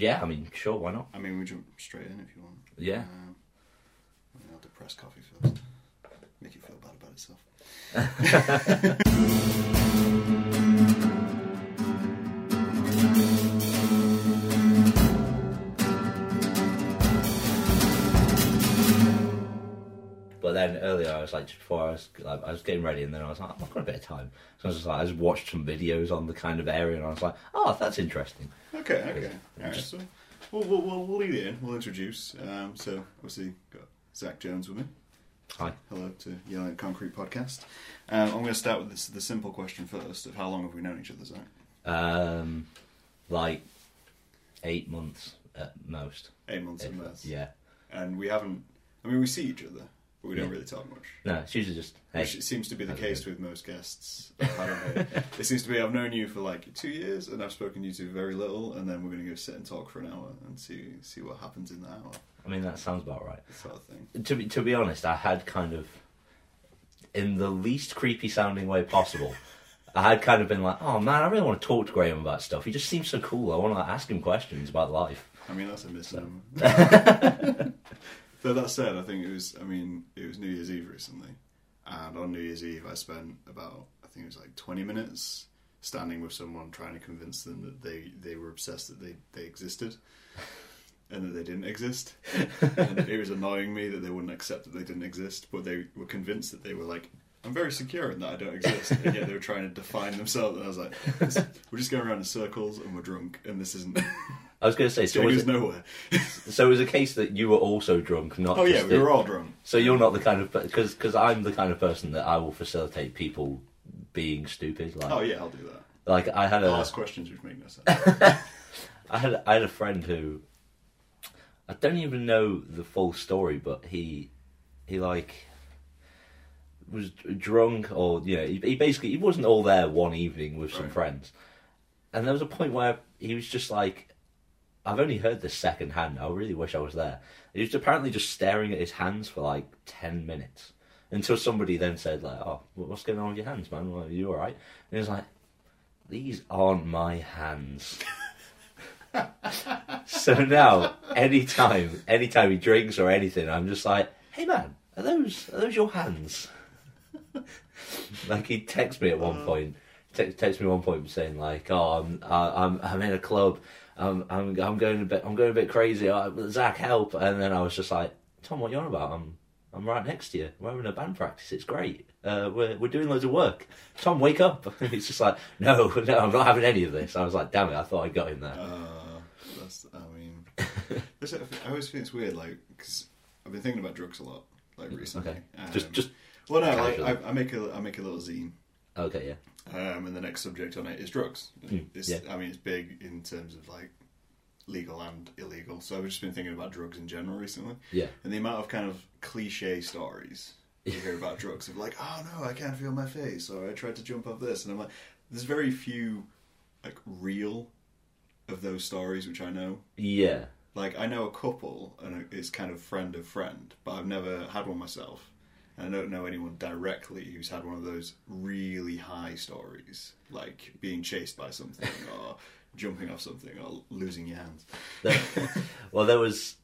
Yeah, I mean, sure, why not? I mean, we jump straight in if you want. Yeah. Um, I'll depress coffee first. Make you feel bad about itself. But then earlier, I was like, just before I was, like, I was getting ready, and then I was like, I've got a bit of time. So I was just like, I just watched some videos on the kind of area, and I was like, oh, that's interesting. Okay, okay. Alright, so we'll, we'll, we'll, we'll lead it in. We'll introduce. Um, so, obviously, got Zach Jones with me. Hi. Hello to Yellow Concrete Podcast. Um, I'm going to start with this, the simple question first of how long have we known each other, Zach? Um, like eight months at most. Eight months at most. yeah. And we haven't, I mean, we see each other, but we don't Yeah. really talk much. No, usually just hey. Which seems to be the case with most guests. I've had on it seems to be I've known you for like two years, and I've spoken to you two very little, and then we're going to go sit and talk for an hour and see see what happens in that hour, I mean, that sounds about right. sort of thing. To be to be honest, I had kind of, in the least creepy sounding way possible, I had kind of been like, oh man, I really want to talk to Graham about stuff. He just seems so cool. I want to ask him questions about life. I mean, that's a misnomer. but that said, I think it was. I mean, it was New Year's Eve recently, and on New Year's Eve, I spent about I think it was like twenty minutes standing with someone trying to convince them that they they were obsessed that they they existed. And that they didn't exist, and it was annoying me that they wouldn't accept that they didn't exist, but they were convinced that they were like, "I'm very secure in that I don't exist," and yet they were trying to define themselves. And I was like, "We're just going around in circles, and we're drunk, and this isn't I was going to say, so was, it, nowhere." so it was a case that you were also drunk, not Oh yeah, we were all drunk. So you're not the kind of because because I'm the kind of person that I will facilitate people being stupid. Like Oh yeah, I'll do that. like I had I'll a ask questions which make no sense. I had I had a friend who I don't even know the full story, but he he like was drunk or you know he, he basically he wasn't all there one evening with some Right. friends, and there was a point where he was just like. I've only heard this second hand. I really wish I was there. He was apparently just staring at his hands for like ten minutes until somebody then said like, "Oh, what's going on with your hands, man? Are you all right?" And he was like, "These aren't my hands." so now, anytime, anytime he drinks or anything, I'm just like, "Hey, man, are those are those your hands?" like he texts me at one oh. point. Te- text me at one point saying like, "Oh, I'm I- I'm I'm in a club. I'm I'm I'm going a bit I'm going a bit crazy. Zach, help!" And then I was just like, "Tom, what you on about? I'm I'm right next to you. We're having a band practice. It's great. Uh, we're we're doing loads of work. Tom, wake up!" He's just like, "No, no, I'm not having any of this." I was like, "Damn it! I thought I got him there." Uh, that's. I mean, I always think it's weird, like because I've been thinking about drugs a lot, like recently. Okay, Um, just just well, no, like. I, I make a I make a little zine, okay, yeah, um, and the next subject on it is drugs. Hmm, It's, yeah. I mean, it's big in terms of like legal and illegal. So I've just been thinking about drugs in general recently, yeah, and the amount of kind of cliche stories you hear about drugs of like, oh no, I can't feel my face, or I tried to jump off this, and I'm like, there's very few like real of those stories which I know. yeah. Like I know a couple, and it's kind of friend of friend, but I've never had one myself, I don't know anyone directly who's had one of those really high stories, like being chased by something or jumping off something or losing your hands. well, there was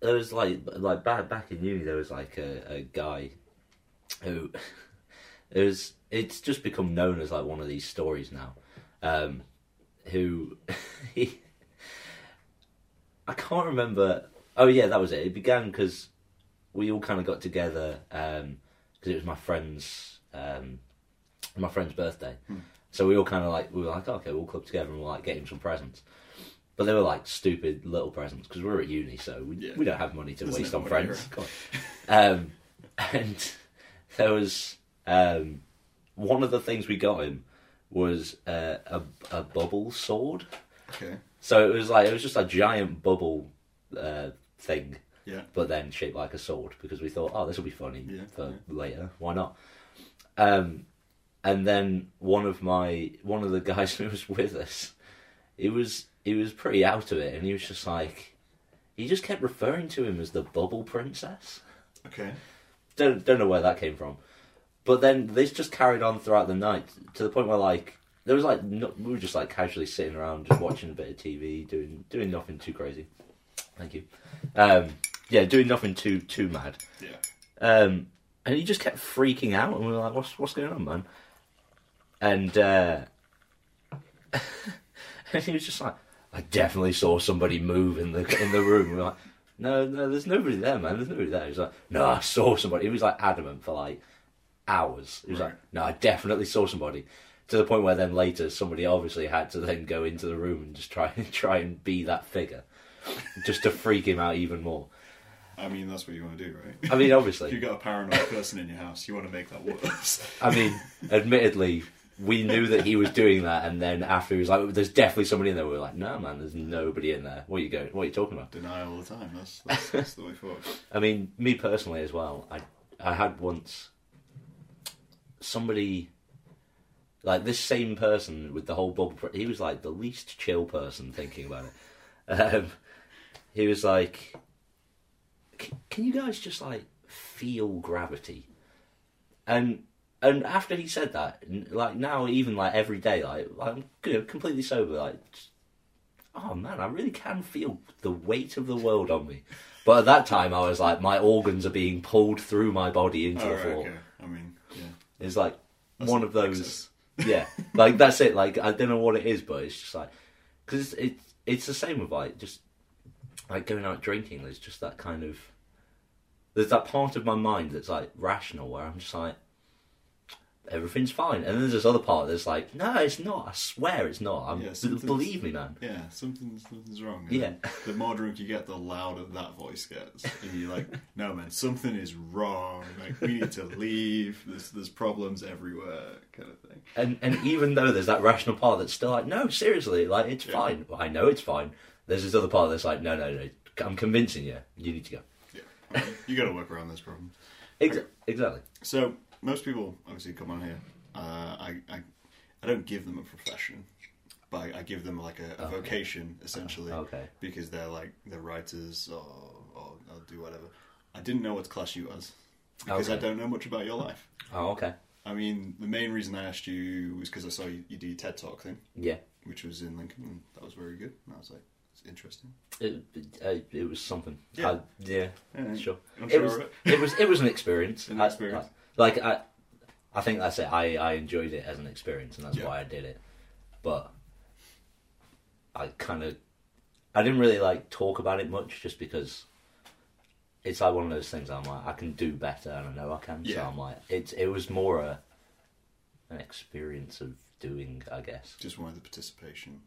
there was like like back back in uni, there was like a, a guy who it was it's just become known as like one of these stories now. Um, who he I can't remember. Oh yeah, that was it. It began because we all kind of got together because it was my friend's um, my friend's birthday. So we all kind of like we were like okay, we'll club together and we'll like get him some presents. But they were like stupid little presents because we were at uni, so we, Yeah. we don't have money to There's waste no on friends. Um, and there was um, one of the things we got him was uh, a a bubble sword. Okay. So it was like it was just a giant bubble uh, thing, Yeah. but then shaped like a sword because we thought, oh, this will be funny Yeah, for yeah. later. Why not? Um, and then one of my one of the guys who was with us, he was he was pretty out of it, and he was just like, he just kept referring to him as the Bubble Princess. Okay. Don't don't know where that came from, but then this just carried on throughout the night to the point where like there was like no, we were just like casually sitting around, just watching a bit of TV, doing doing nothing too crazy. Thank you. Um, yeah, doing nothing too too mad. Yeah. Um, and he just kept freaking out, and we were like, "What's what's going on, man?" And uh, and he was just like, "I definitely saw somebody move in the in the room." We were like, "No, no, there's nobody there, man. There's nobody there." He was like, "No, I saw somebody." He was like adamant for like hours. He was like, "No, I definitely saw somebody." To the point where then later somebody obviously had to then go into the room and just try and try and be that figure, just to freak him out even more. I mean, that's what you want to do, right? I mean, if obviously, you got a paranoid person in your house, you want to make that worse. I mean, admittedly, we knew that he was doing that, and then after he was like, "There's definitely somebody in there," we were like, "No, man, there's nobody in there. What are you going? What are you talking about?" Deny all the time. That's that's, that's the way forward. I mean, me personally as well. I I had once somebody like this same person with the whole bubble. pr- He was like the least chill person thinking about it. Um, he was like, "C- "Can you guys just like feel gravity?" And and after he said that, like now even like every day, like I'm you know, completely sober, like. just- Oh man, I really can feel the weight of the world on me. But at that time, I was like, my organs are being pulled through my body into Oh, the right, floor. okay. I mean, yeah. It's like That's one of those. Yeah, like that's it. Like I don't know what it is, but it's just like because it's, it's it's the same with like just like going out drinking. There's just that kind of there's that part of my mind that's like rational where I'm just like everything's fine, and then there's this other part that's like no, it's not. I swear it's not. I'm, Yeah, something's- believe me, man. Yeah, something, something's wrong. And Yeah. The more drunk you get, the louder that voice gets. And you're like, no, man, something is wrong. Like, we need to leave. There's, there's problems everywhere, kind of thing. And and even though there's that rational part that's still like no, seriously, like it's Yeah. fine. I know it's fine. There's this other part that's like no, no, no. I'm convincing you. You need to go. Yeah. You got to work around those problems. Ex- exactly. So, most people obviously come on here. Uh, I, I, I don't give them a profession, but I, I give them like a, a Okay. vocation, essentially. Okay. because they're like they're writers or, or, or do whatever. I didn't know what to class you as because I don't know much about your life. Oh, okay. I mean, the main reason I asked you was because I saw you, you do your TED Talk thing, Yeah. which was in Lincoln, and that was very good. And I was like, interesting. It, it, uh, it was something. Yeah. I- yeah. Yeah, Sure. I'm It was. it. It was. It was an experience. An I- experience. I- like I, I think that's it. I I enjoyed it as an experience, and that's Yeah. why I did it. But I kind of, I didn't really like talk about it much, just because. It's like one of those things. I'm like, I can do better, and I know I can. Yeah. So I'm like, it's it was more a, an experience of doing, I guess. Just wanted the participation,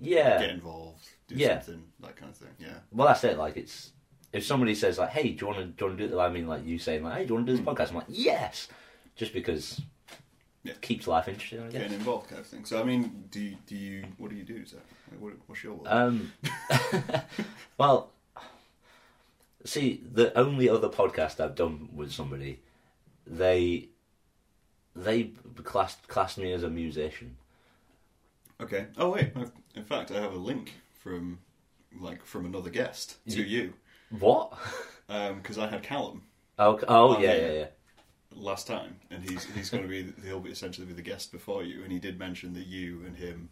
Yeah. get involved, do Yeah. something, that kind of thing. Yeah, Well, that's it. Like, it's if somebody says like, "Hey, do you want to do you want to do?" This? I mean, like you saying like, "Hey, do you want to do this Mm. podcast?" I'm like, "Yes," just because Yeah. it keeps life interesting. I guess. getting involved, kind of thing. So, I mean, do you, do you what do you do? Zach? Like, What, what's your? Um, well, see, the only other podcast I've done with somebody, they they classed classed me as a musician. Okay. Oh wait. I've, in fact, I have a link from like from another guest to you What? because I had Callum Oh, oh yeah, yeah. yeah, last time, and he's he's going to be he'll be essentially be the guest before you, and he did mention that you and him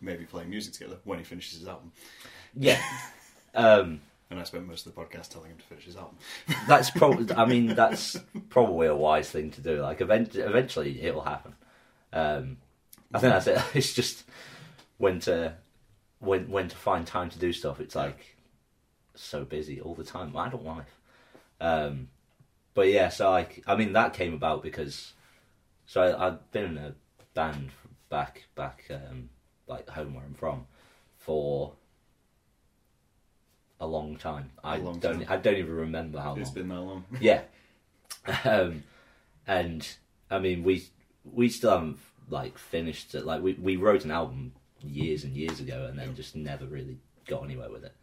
may be playing music together when he finishes his album. Yeah. Um, And I spent most of the podcast telling him to finish his album. that's probably. I mean, that's probably a wise thing to do. Like, event- eventually, it'll happen. Um, I think that's it. It's just when to when when to find time to do stuff. It's like so busy all the time. I don't life. Um, but yeah, so like, I mean, that came about because so I, I've been in a band back back um, like home where I'm from for a long time. I long don't time. I don't even remember how It's long. It's been that long. Yeah. Um, and I mean, we we still haven't like finished it. Like we we wrote an album years and years ago, and then just never really got anywhere with it.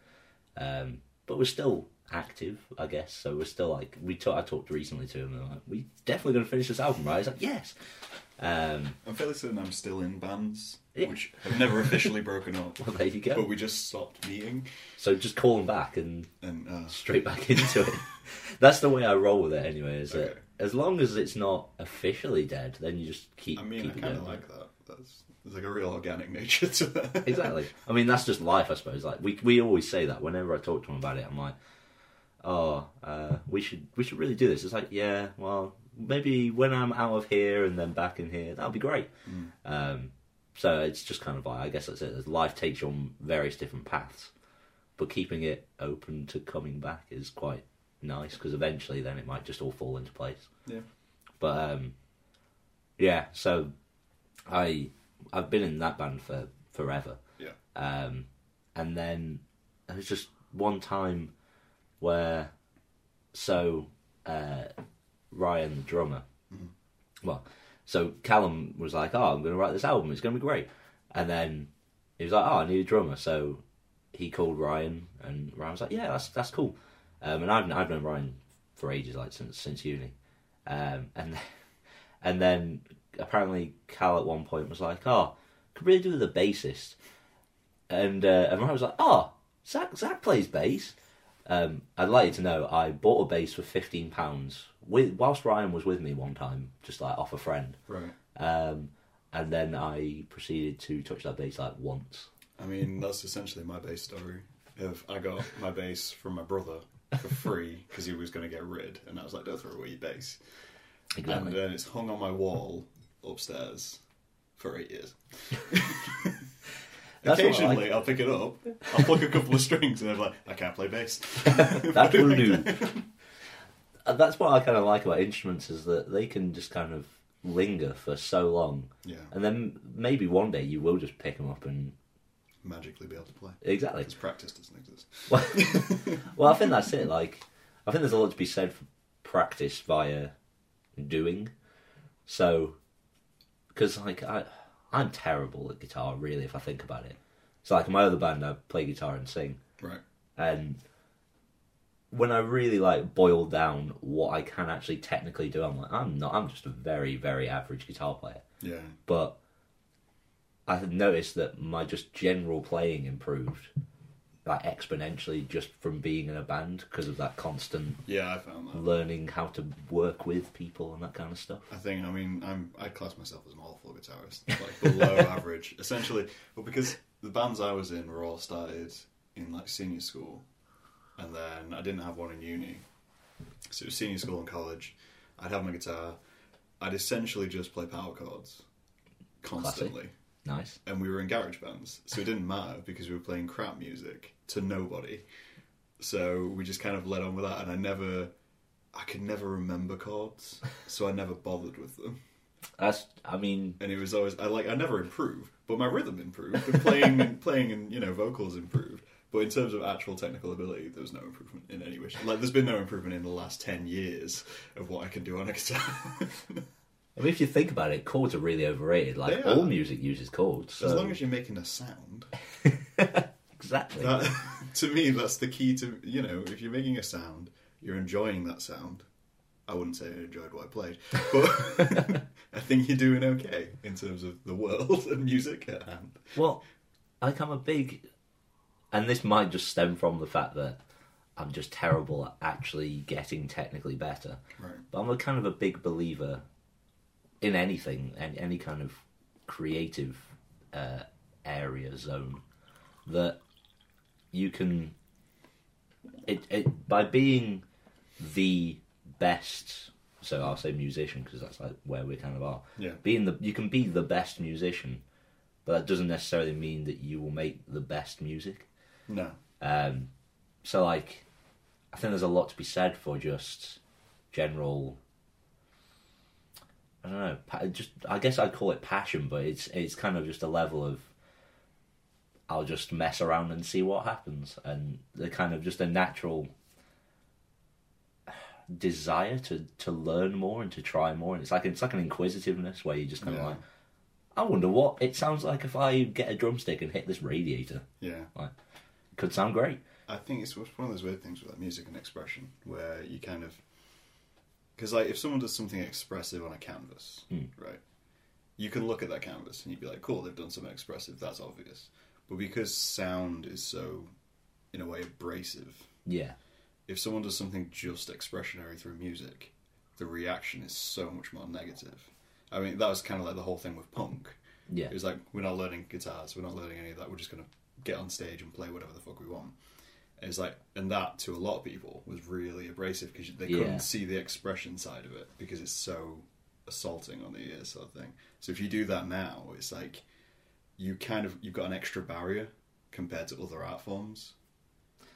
Um, but we're still active, I guess. So we're still like we. ta- I talked recently to him, and like, we definitely going to finish this album, right? He's like, yes. Um, I'm fairly certain I'm still in bands, Yeah. which have never officially broken up, well, there you go. but we just stopped meeting. So just call him back and And uh, straight back into it. That's the way I roll with it, anyway. Is that Okay. As long as it's not officially dead, then you just keep I mean, keep I it kind of like that. That's there's like a real organic nature to that. exactly. I mean, that's just life, I suppose. Like we we always say that whenever I talk to him about it. I'm like, oh, uh, we should we should really do this. It's like, yeah, well, maybe when I'm out of here and then back in here, that'll be great. Mm. Um, so it's just kind of like I guess that's it. Life takes you on various different paths, but keeping it open to coming back is quite nice because eventually then it might just all fall into place. Yeah. But um, yeah, so I I've been in that band for forever. Yeah. Um, and then there was just one time where so uh, Ryan the drummer, Mhm. well, so Callum was like, "Oh, I'm going to write this album. It's going to be great." And then he was like, "Oh, I need a drummer." So he called Ryan, and Ryan was like, "Yeah, that's that's cool." Um, and I've I've known Ryan for ages, like since since uni, um, and and then apparently Cal at one point was like, "Oh, could really do with a bassist," and uh, and Ryan was like, "Oh, Zach Zach plays bass." Um, I'd like you to know I bought a bass for fifteen pounds with whilst Ryan was with me one time, just like off a friend, Right. um, and then I proceeded to touch that bass like once. I mean, that's essentially my bass story. If I got my bass from my brother for free because he was going to get rid, and I was like, "Don't throw away your bass." Exactly. And then it's hung on my wall upstairs for eight years. That's what I Occasionally, I'll pick it up, I'll pluck a couple of strings, and I'm like, "I can't play bass." that will do. And that's what I kind of like about instruments is that they can just kind of linger for so long, Yeah, and then maybe one day you will just pick them up and magically be able to play exactly. because practice doesn't exist. Well, well, I think that's it. Like, I think there's a lot to be said for practice via doing. So, because like I, I'm terrible at guitar. Really, if I think about it, so like in my other band, I play guitar and sing, Right. and when I really like boil down what I can actually technically do, I'm like, I'm not. I'm just a very, very average guitar player. Yeah. But I had noticed that my just general playing improved, like exponentially, just from being in a band because of that constant Yeah, I found that. learning how to work with people and that kind of stuff. I think I mean I'm I class myself as an awful guitarist, like below average, essentially. But because the bands I was in were all started in like senior school, and then I didn't have one in uni, so it was senior school and college. I'd have my guitar. I'd essentially just play power chords constantly, Nice. and we were in garage bands, so it didn't matter because we were playing crap music to nobody. So we just kind of led on with that, and I never, I could never remember chords, so I never bothered with them That's. I mean, and it was always I like I never improved, but my rhythm improved, and playing and playing and you know vocals improved. But in terms of actual technical ability, there was no improvement in any way. Like there's been no improvement in the last ten years of what I can do on a guitar. I mean, if you think about it, chords are really overrated. Like all music uses chords. So as long as you're making a sound, exactly. that to me that's the key to you know if you're making a sound, you're enjoying that sound. I wouldn't say I enjoyed what I played, but I think you're doing okay in terms of the world and music at hand. Well, like I'm a big, and this might just stem from the fact that I'm just terrible at actually getting technically better. Right. But I'm a kind of a big believer in anything, any, any kind of creative uh, area zone that you can. It, it by being the best. So I'll say musician because that's like where we kind of are. Yeah. Being the you can be the best musician, but that doesn't necessarily mean that you will make the best music. No. Um, so like, I think there's a lot to be said for just general. I don't know. Just I guess I'd call it passion, but it's it's kind of just a level of. I'll just mess around and see what happens, and the kind of just a natural desire to to learn more and to try more. And it's like it's like an inquisitiveness where you just kind Yeah. of like, I wonder what it sounds like if I get a drumstick and hit this radiator. Yeah. Like could sound great. I think it's one of those weird things with like music and expression, where you kind of, because like if someone does something expressive on a canvas, Hmm. right, you can look at that canvas and you'd be like, cool, they've done something expressive. That's obvious. But because sound is so, in a way, abrasive, Yeah. if someone does something just expressionary through music, the reaction is so much more negative. I mean, that was kind of like the whole thing with punk. Yeah. It was like we're not learning guitars, we're not learning any of that. We're just gonna get on stage and play whatever the fuck we want. It's like, and that to a lot of people was really abrasive because they couldn't Yeah. see the expression side of it because it's so assaulting on the ear, sort of thing. So if you do that now, it's like you kind of you've got an extra barrier compared to other art forms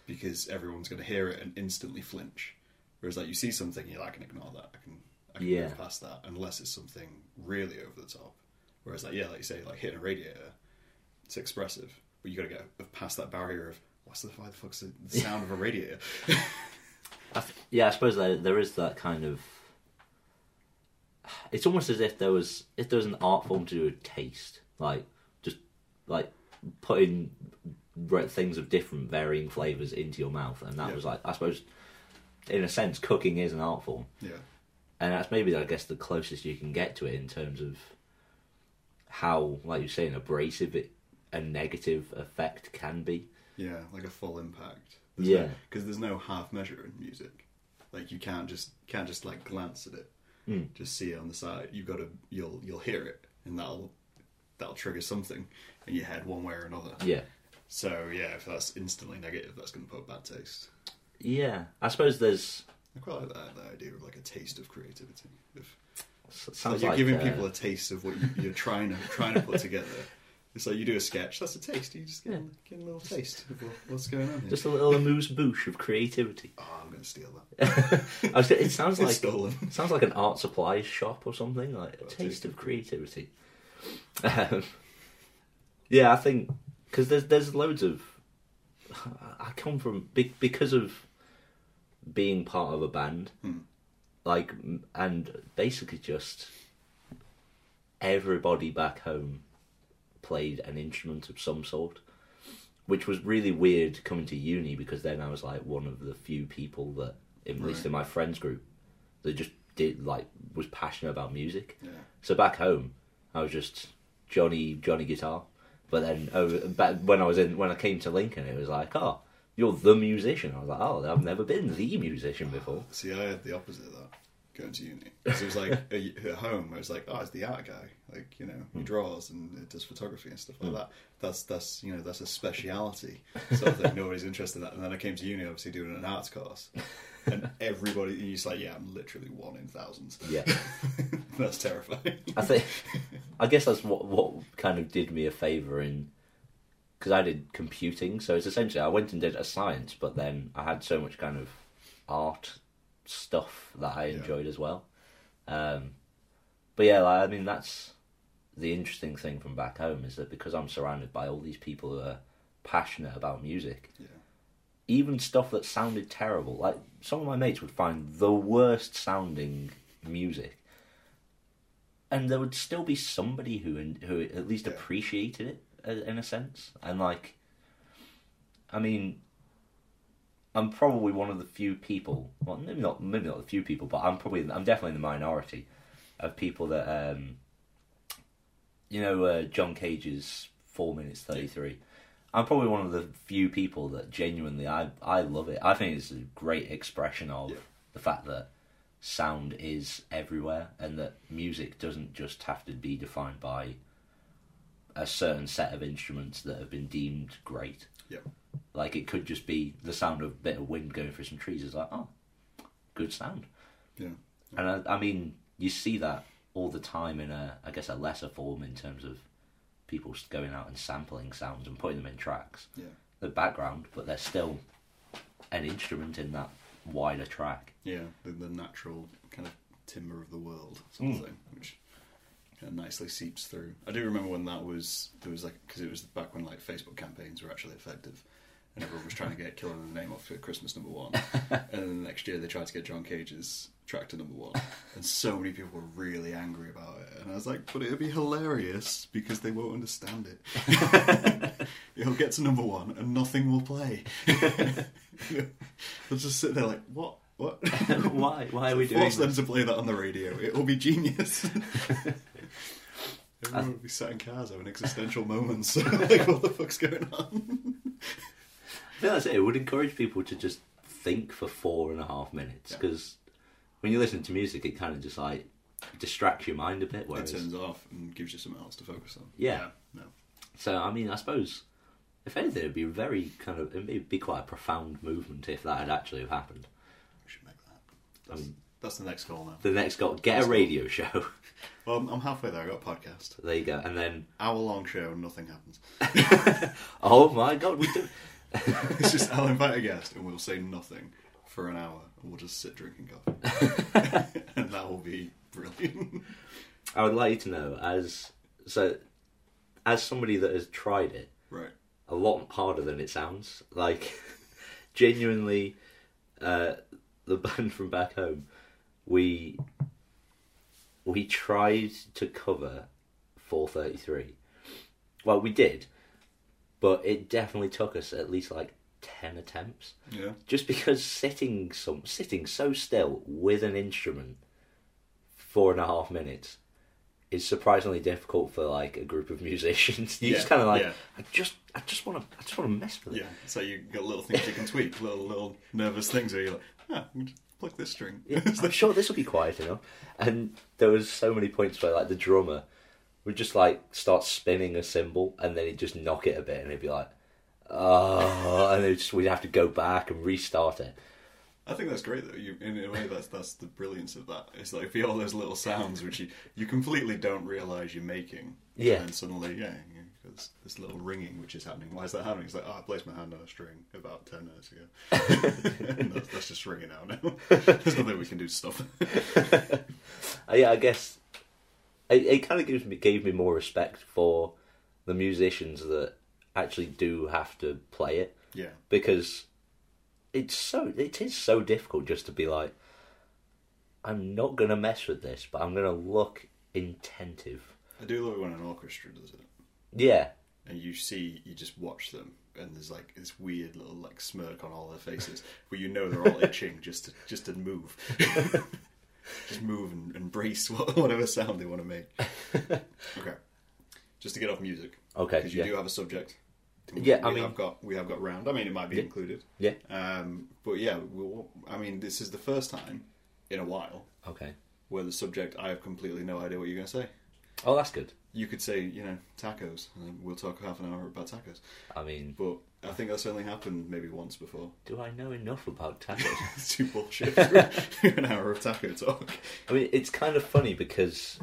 because everyone's going to hear it and instantly flinch. Whereas like you see something, you're like, I can ignore that. I can I can Yeah. move past that unless it's something really over the top. Whereas like yeah, like you say, like hitting a radiator, it's expressive, but you got to get past that barrier of what's the why the fuck's the sound of a radiator? I th- yeah, I suppose there there is that kind of. It's almost as if there was if there was an art form to do with taste, like just like putting things of different varying flavors into your mouth, and that Yeah. was like I suppose, in a sense, cooking is an art form, yeah, and that's maybe I guess the closest you can get to it in terms of how, like you're saying, abrasive it a negative effect can be. Yeah, like a full impact. Yeah. because there's no half measure in music. Like you can't just can't just like glance at it, Mm. just see it on the side. You've got to you'll you'll hear it, and that'll that'll trigger something in your head one way or another. Yeah. So yeah, if that's instantly negative, that's going to put a bad taste. Yeah, I suppose there's I quite like that, that idea of like a taste of creativity. If, s- like sounds you're like giving uh, people a taste of what you, you're trying to trying to put together. It's like you do a sketch. That's a taste. You just get, Yeah. get a little taste of what, what's going on here. just a little amuse bouche of creativity. oh, I'm going to steal that. I was, it sounds like stolen. it sounds like an art supplies shop or something like a taste of creativity. Um, yeah, I think because there's there's loads of I come from because of being part of a band, Hmm. like and basically just everybody back home played an instrument of some sort, which was really weird coming to uni because then I was like one of the few people that, at least Right. in my friends group, that just did like was passionate about music. Yeah. So back home, I was just Johnny Johnny guitar. But then oh, over, back when I was in when I came to Lincoln, it was like, oh, you're the musician. I was like, oh, I've never been the musician before. See, I had the opposite of that going to uni. 'Cause it was like at home, I was like, oh, it's the art guy. Like you know, he Hmm. draws and it does photography and stuff like that. That's that's you know that's a speciality. So I think nobody's interested in that. And then I came to uni, obviously doing an arts course, and everybody, and he's like, yeah, I'm literally one in thousands. Yeah, that's terrifying. I think I guess that's what what kind of did me a favor in because I did computing, so it's essentially I went and did a science, but then I had so much kind of art stuff that I enjoyed as well. Um, but yeah, like, I mean that's the interesting thing from back home is that because I'm surrounded by all these people who are passionate about music, Yeah. even stuff that sounded terrible, like some of my mates would find the worst sounding music, and there would still be somebody who who at least Yeah. appreciated it uh, in a sense, and like, I mean. I'm probably one of the few people. Well, maybe not, maybe not the few people, but I'm probably, I'm definitely in the minority of people that, um, you know, uh, John Cage's four minutes thirty three. I'm probably one of the few people that genuinely I I love it. I think it's a great expression of Yeah. the fact that sound is everywhere and that music doesn't just have to be defined by a certain set of instruments that have been deemed great. Yeah. Like it could just be the sound of a bit of wind going through some trees. It's like, oh, good sound. Yeah. And I, I mean, you see that all the time in a, I guess, a lesser form in terms of people going out and sampling sounds and putting them in tracks. Yeah. The background, but they're still an instrument in that wider track. Yeah, the, the natural kind of timber of the world, sort Mm. which kind of nicely seeps through. I do remember when that was there was like because it was back when like Facebook campaigns were actually effective, and everyone was trying to get "Killing in the Name" off for Christmas number one, and then the next year they tried to get John Cage's track to number one, and so many people were really angry about it, and I was like, but it'd be hilarious because they won't understand it. It'll get to number one and nothing will play. They'll just sit there like, what? What? why? Why are we doing Force them to play that on the radio. It will be genius. Everyone will be sat in cars having existential moments. like, what the fuck's going on? Yeah, that's it. It would encourage people to just think for four and a half minutes because when you listen to music, it kind of just like distracts your mind a bit. It turns off and gives you something else to focus on. Yeah. no. so I mean, I suppose if anything, it'd be very kind of it'd be quite a profound movement if that had actually have happened. We should make that. I That's, mean, that's the next goal now. the next goal: get That's a radio show. Well, I'm, halfway there. I got a podcast. there you go, and then Hour long show, and nothing happens. oh my god, we do. it's just I'll invite a guest and we'll say nothing for an hour we'll just sit drinking coffee. and that will be brilliant. I would like you to know as so as somebody that has tried it right. a lot harder than it sounds. Like genuinely, uh, the band from back home, we we tried to cover 433. Well, we did, but it definitely took us at least like ten attempts. Yeah. Just because sitting some sitting so still with an instrument four and a half minutes is surprisingly difficult for like a group of musicians. You just kind of like, yeah. I just, I just want to, I just want to mess with it. Yeah. So you got little things you can tweak, little little nervous things where you're like, ah, pluck this string. Yeah, I'm sure this will be quiet enough. And there was so many points where like the drummer would just like start spinning a cymbal and then he'd just knock it a bit and he'd be like, oh, and just, we'd have to go back and restart it. I think that's great though. You, in a way, that's that's the brilliance of that. It's like all those little sounds which you, you completely don't realize you're making. Yeah. And suddenly, yeah, there's this little ringing which is happening. Why is that happening? It's like, oh, I placed my hand on a string about ten minutes ago. and that's, that's just ringing out now. There's nothing we can do to stop it. Uh, yeah, I guess it, it kind of gives me gave me more respect for the musicians that actually do have to play it Yeah. because it's so it is so difficult just to be like I'm not gonna mess with this, but I'm gonna look intentive. I do love it when an orchestra does it. Yeah, and you see, you just watch them, and there's like this weird little like smirk on all their faces, where you know they're all itching just to just to move, just move and, embrace whatever sound they want to make. Okay, just to get off music, okay, because you yeah, do have a subject. Yeah, I we mean- have got we have got round. I mean, it might be Yeah. included. yeah, Um, but yeah, we'll, I mean, this is the first time in a while okay. where the subject I have completely no idea what you're going to say. Oh, that's good. You could say, you know, tacos, and we'll talk half an hour about tacos. I mean, But I think that's only happened maybe once before. do I know enough about tacos? Too bullshit an hour of taco talk. I mean, it's kind of funny because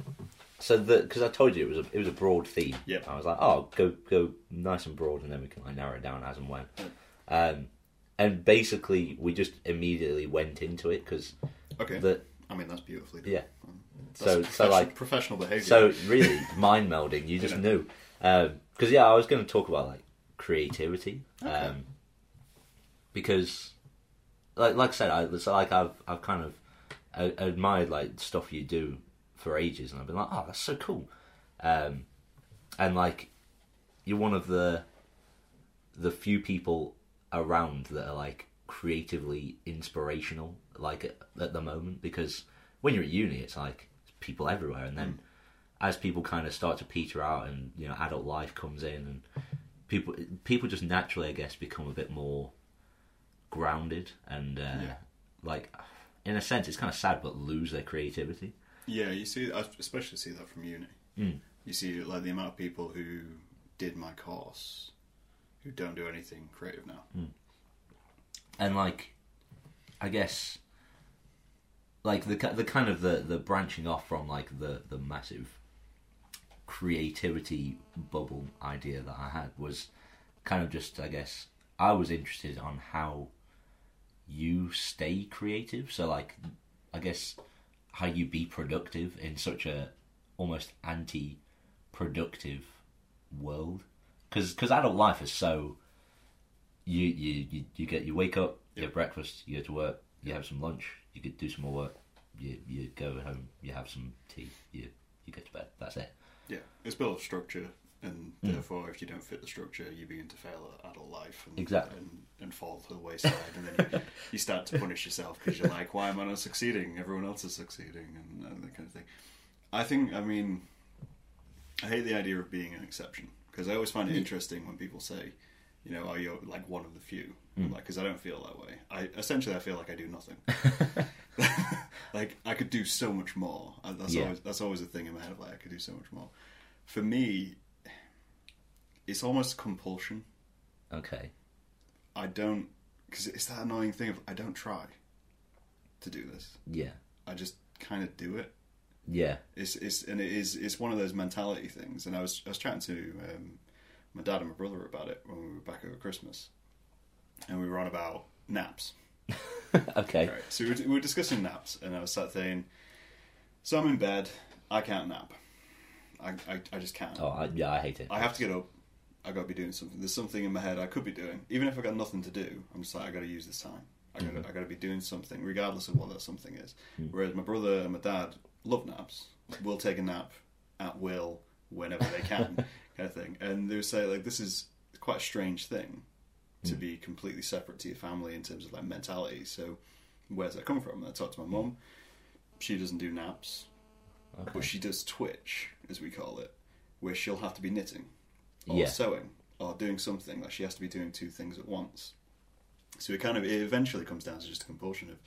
so the because I told you it was a it was a broad theme. Yep. I was like, oh, go go nice and broad, and then we can like narrow it down as and when. Um, and basically, we just immediately went into it because Okay. the I mean, that's beautifully done. yeah. That's So so like professional behaviour. so really mind melding. You just Yeah. knew because yeah, I was going to talk about like creativity. Okay. Um, because like like I said, I so like I've I've kind of uh, admired like stuff you do for ages, and I've been like, oh, that's so cool. Um, and like you're one of the the few people around that are like creatively inspirational, like at, at the moment, because when you're at uni, it's like people everywhere, and then as people kind of start to peter out, and you know, adult life comes in, and people people just naturally, I guess, become a bit more grounded and uh, Yeah. like in a sense, it's kind of sad, but lose their creativity. Yeah, you see, I especially see that from uni. Mm. You see, like the amount of people who did my course who don't do anything creative now. and like i guess like the the kind of the the branching off from like the the massive creativity bubble idea that i had was kind of just i guess i was interested on how you stay creative so like i guess how you be productive in such a almost anti productive world because because adult life is so you, you you you get you wake up, you have breakfast, you go to work, you have some lunch, you could do some more work, you you go home, you have some tea, you you go to bed. That's it. Yeah, it's built of structure, and Mm. therefore, if you don't fit the structure, you begin to fail at adult life and, Exactly. and, and fall to the wayside. and then you, you start to punish yourself because you're like, why am I not succeeding? Everyone else is succeeding, and, and that kind of thing. I think, I mean, I hate the idea of being an exception because I always find it interesting when people say, you know, are you like one of the few? Mm. Like, because I don't feel that way. I essentially I feel like I do nothing. like I could do so much more. Uh, That's Yeah. always that's always a thing in my head. Like I could do so much more. For me, it's almost compulsion. Okay. I don't because it's that annoying thing of I don't try to do this. Yeah. I just kind of do it. Yeah. It's it's and it is it's one of those mentality things. And I was I was chatting to um, my dad and my brother about it when we were back over Christmas, and we were on about naps. okay. Right. So we were, we were discussing naps, and I was sat saying, "So I'm in bed. I can't nap. I I, I just can't. Oh, I, yeah, I hate it. I have to get up. I got to be doing something. There's something in my head I could be doing, even if I got nothing to do. I'm just like I got to use this time. I got to mm-hmm. I got to be doing something, regardless of what that something is. Mm. Whereas my brother and my dad love naps. Will take a nap at will whenever they can, kind of thing. And they would say like this is quite a strange thing to mm. be completely separate to your family in terms of like mentality. So where's that come from? I talked to my mum. She doesn't do naps, Okay. but she does twitch, as we call it, where she'll have to be knitting or Yeah. sewing or doing something. Like she has to be doing two things at once. So it kind of it eventually comes down to just a compulsion of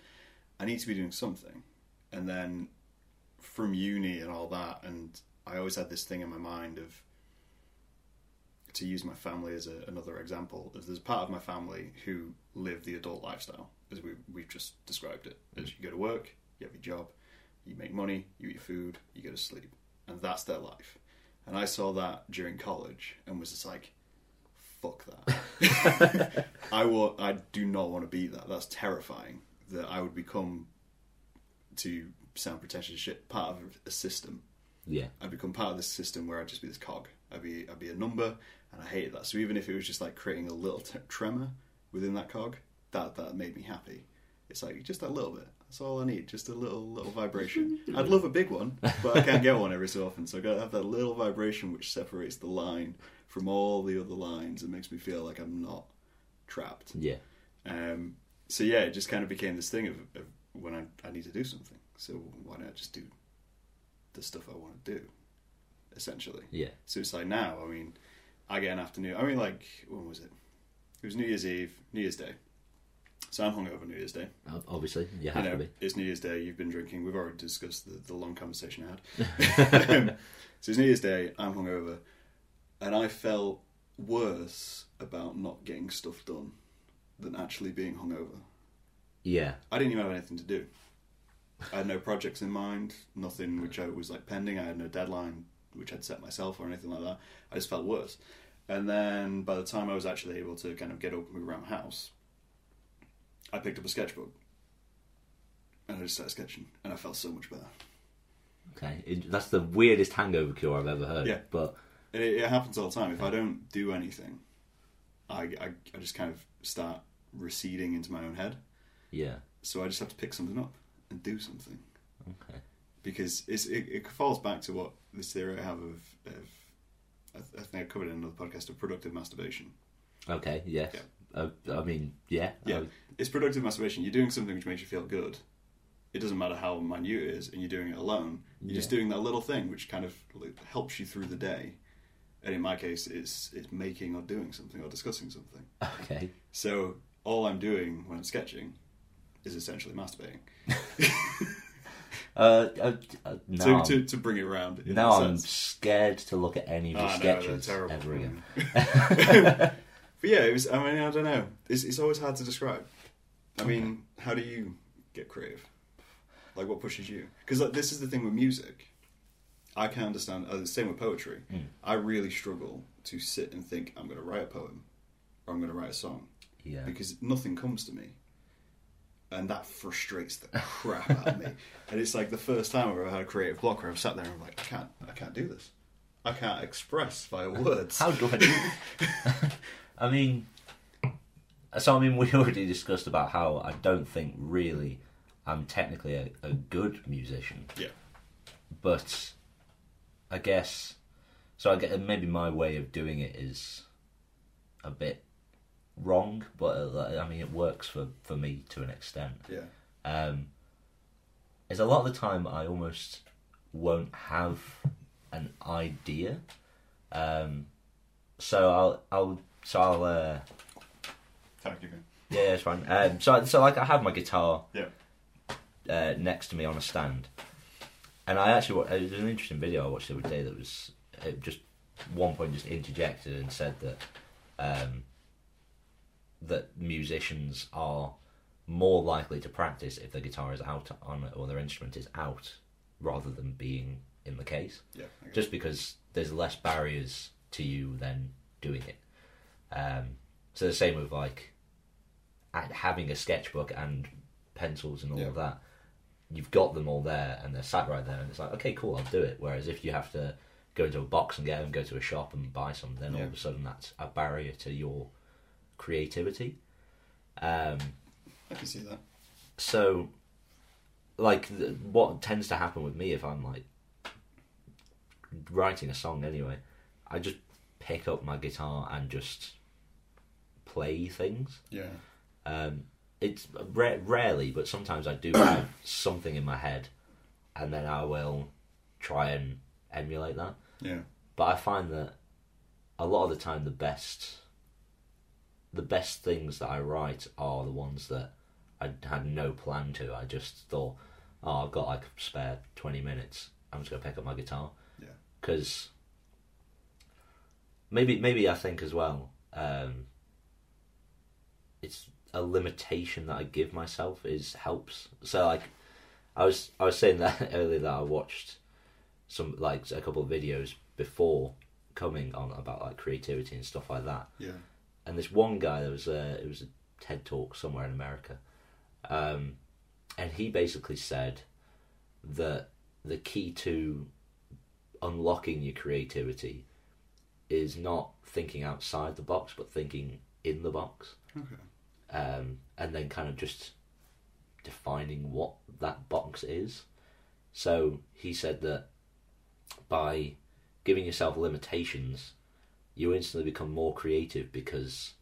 I need to be doing something, and then from uni and all that, and I always had this thing in my mind of to use my family as a, another example. There's a part of my family who live the adult lifestyle, as we we've just described it, as you go to work, you have your job, you make money, you eat food, you go to sleep, and that's their life. And I saw that during college and was just like, fuck that. I will. I do not want to be that. That's terrifying. That I would become, to sound pretentious shit, part of a system. Yeah. I'd become part of this system where I'd just be this cog. I'd be I'd be a number, and I hated that. So even if it was just like creating a little t- tremor within that cog, that that made me happy. It's like just a little bit. That's all I need. Just a little little vibration. I'd love a big one, but I can't get one every so often. So I got to have that little vibration which separates the line from all the other lines and makes me feel like I'm not trapped. Yeah. Um, so yeah, it just kind of became this thing of, of when I, I need to do something. So why not just do the stuff I want to do, essentially. Yeah. So it's like now, I mean, I get an afternoon. I mean, like when was it? It was New Year's Eve, New Year's Day. So I'm hungover New Year's Day. Obviously, you You know, to be. it's New Year's Day. You've been drinking. We've already discussed the, the long conversation I had. um, so it's New Year's Day. I'm hungover, and I felt worse about not getting stuff done than actually being hungover. Yeah. I didn't even have anything to do. I had no projects in mind, nothing which I was like pending. I had no deadline which I'd set myself or anything like that. I just felt worse. And then by the time I was actually able to kind of get up and move around the house, I picked up a sketchbook and I just started sketching, and I felt so much better. Okay. It, that's the weirdest hangover cure I've ever heard. Yeah. But it, it happens all the time. If I don't do anything, I, I, I just kind of start receding into my own head. yeah. So I just have to pick something up and do something. Okay. because it's, it, it falls back to what this theory I have of, of I, th- I think I covered it in another podcast of productive masturbation. Okay. Yes. Uh, I mean, yeah. Yeah, it's productive masturbation. You're doing something which makes you feel good. It doesn't matter how minute it is, and you're doing it alone. You're just doing that little thing which kind of helps you through the day. And in my case, it's it's making or doing something or discussing something. okay. So all I'm doing when I'm sketching is essentially masturbating. Uh, uh, uh, now, to, to, to bring it around. Now I'm scared to look at any of your Ah, sketches terrible. ever again. but yeah, it was. I mean, I don't know. It's, it's always hard to describe. I mean, how do you get creative? Like, what pushes you? Because like, this is the thing with music. I can understand. Uh, the same with poetry. Mm. I really struggle to sit and think I'm going to write a poem or I'm going to write a song Yeah. because nothing comes to me. And that frustrates the crap out of me. And it's like the first time I've ever had a creative block where I've sat there and I'm like, I can't, I can't do this. I can't express via words. How do I do? I mean, so I mean, we already discussed about how I don't think really I'm technically a, a good musician, Yeah. but I guess so. I get maybe my way of doing it is a bit wrong, but I mean, it works for for me to an extent. Yeah. um, is a lot of the time I almost won't have an idea. Um, so I'll I'll so I'll uh, Thank you. yeah it's fine. Um, so so like I have my guitar Yeah. uh, next to me on a stand, and I actually it was an interesting video I watched the other day that was it just one point just interjected and said that um, that musicians are more likely to practice if their guitar is out on or their instrument is out rather than being in the case Yeah. Just because there's less barriers to you than doing it. Um, so the same with like having a sketchbook and pencils and all Yeah. of that. You've got them all there and they're sat right there, and it's like, okay, cool, I'll do it. Whereas if you have to go into a box and get them, go to a shop and buy some, then all of a sudden that's a barrier to your creativity. Um, I can see that. so like th- what tends to happen with me if i'm like writing a song anyway i just pick up my guitar and just play things Yeah. um it's ra- rarely but sometimes i do have something in my head and then i will try and emulate that Yeah. but I find that a lot of the time the best the best things that I write are the ones that I had no plan to. I just thought, oh, I've got like spare twenty minutes. I'm just gonna pick up my guitar. Yeah. Because maybe maybe I think as well. Um, it's a limitation that I give myself is helps. So like, I was I was saying that earlier that I watched some like a couple of videos before coming on about like creativity and stuff like that. Yeah. And this one guy, there was a it was a TED talk somewhere in America, um, and he basically said that the key to unlocking your creativity is not thinking outside the box, but thinking in the box, Okay. Um, and then kind of just defining what that box is. So he said that by giving yourself limitations, you instantly become more creative because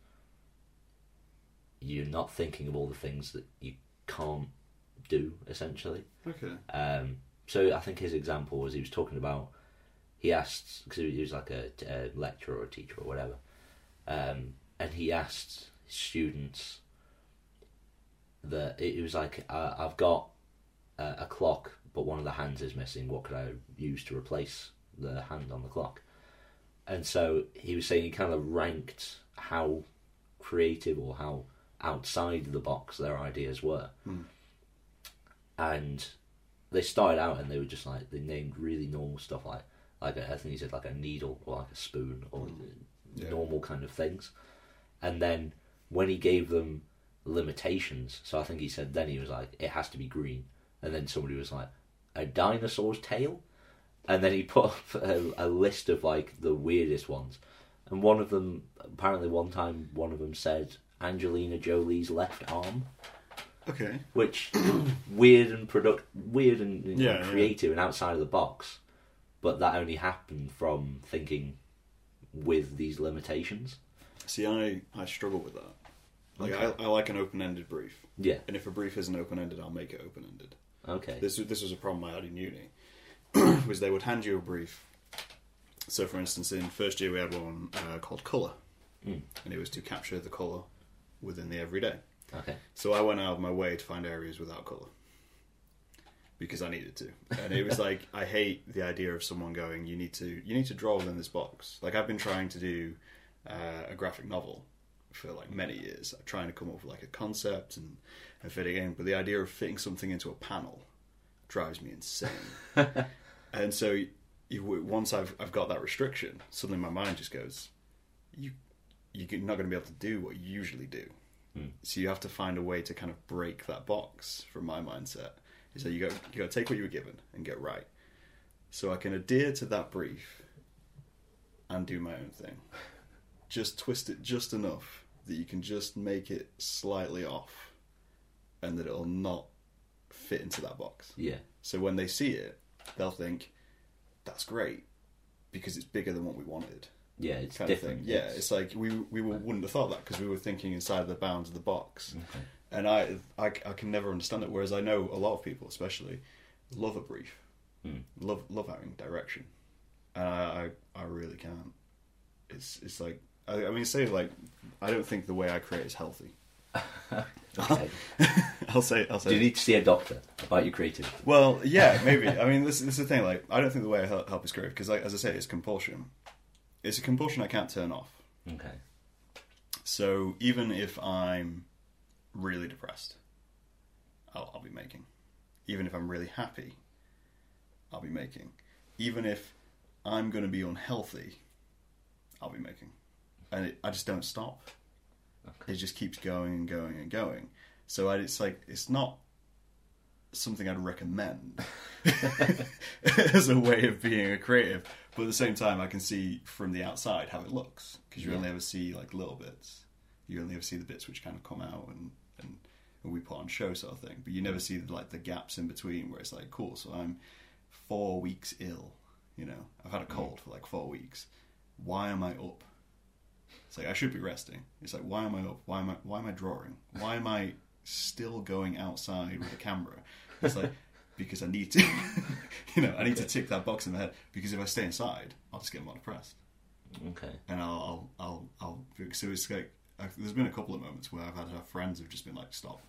you're not thinking of all the things that you can't do, essentially. Okay. Um, so I think his example was he was talking about he asked because he was like a, a lecturer or a teacher or whatever, um, and he asked students that it, was like uh, I've got a, a clock, but one of the hands is missing. What could I use to replace the hand on the clock? And so he was saying he kind of ranked how creative or how outside the box their ideas were. Hmm. And they started out and they were just like they named really normal stuff like like a, I think he said like a needle or like a spoon or Yeah. normal kind of things. And then when he gave them limitations, so I think he said then he was like it has to be green, and then somebody was like a dinosaur's tail, and then he put up a, a list of like the weirdest ones, and one of them apparently one time one of them said Angelina Jolie's left arm Okay. which weird and product weird and know, Yeah, yeah. creative and outside of the box but that only happened from thinking with these limitations See, I I struggle with that. Like Okay. I, I like an open-ended brief, yeah and if a brief isn't open-ended, I'll make it open-ended. okay This this was a problem I had in uni, was they would hand you a brief. So, for instance, in first year we had one uh, called Color, Mm. and it was to capture the color within the everyday. okay So I went out of my way to find areas without color because I needed to, and it was like I hate the idea of someone going, "You need to, you need to draw within this box." Like I've been trying to do uh, a graphic novel for like many years, trying to come up with like a concept and, and fit it in, but the idea of fitting something into a panel drives me insane. and so you, once I've I've got that restriction, suddenly my mind just goes, "You, you're not going to be able to do what you usually do." Hmm. So you have to find a way to kind of break that box from my mindset. Is that you got you got to take what you were given and get right. So I can adhere to that brief and do my own thing. Just twist it just enough that you can just make it slightly off, and that it'll not fit into that box. yeah So when they see it, they'll think that's great because it's bigger than what we wanted yeah it's kind different of thing. Yeah, it's, like we we wouldn't have thought that because we were thinking inside the bounds of the box, Okay. and I, I I can never understand it. Whereas I know a lot of people, especially, love a brief, Mm. love love having direction, and I I, I really can't. It's it's like I, I mean say like I don't think the way I create is healthy. okay I'll say I'll say. do you need to see a doctor about your creativity. Well, yeah, maybe. I mean, this, this is the thing. Like, I don't think the way I help, help is creative because, like, as I say, it's compulsion. It's a compulsion I can't turn off. Okay. So even if I'm really depressed, I'll, I'll be making. Even if I'm really happy, I'll be making. Even if I'm going to be unhealthy, I'll be making. And it, I just don't stop. Okay. It just keeps going and going and going. So I, it's like it's not something I'd recommend as a way of being a creative. But at the same time, I can see from the outside how it looks because you Yeah. only ever see like little bits. You only ever see the bits which kind of come out and, and, and we put on show sort of thing. But you never see like the gaps in between where it's like, cool, so I'm four weeks ill. You know, I've had a mm. cold for like four weeks. Why am I up? It's like I should be resting. It's like why am I up? Why am I why am I drawing? Why am I still going outside with a camera? It's like because I need to. you know, I need to tick that box in my head because if I stay inside, I'll just get more depressed, Okay. and I'll I'll I'll. I'll so it's like I've, there's been a couple of moments where I've had uh, friends who've just been like, stop,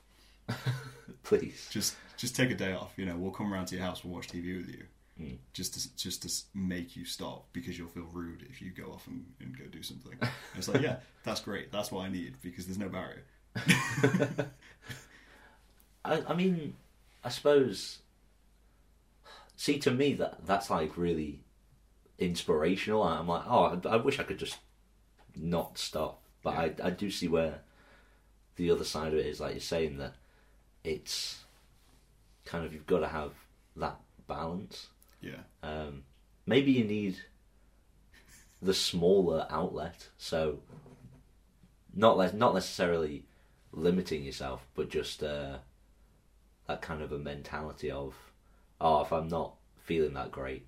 Please. just just take a day off. You know, we'll come around to your house, we'll watch TV with you. Mm. Just to just to make you stop because you'll feel rude if you go off and, and go do something. And it's like, yeah, that's great. That's what I need because there's no barrier. I, I mean, I suppose. See, to me, that that's like really inspirational. I'm like, oh, I, I wish I could just not stop. But I, I do see where the other side of it is, like you're saying, that it's kind of you've got to have that balance. Yeah, Um, maybe you need the smaller outlet, so not le- not necessarily limiting yourself, but just uh, that kind of a mentality of, oh, if I'm not feeling that great,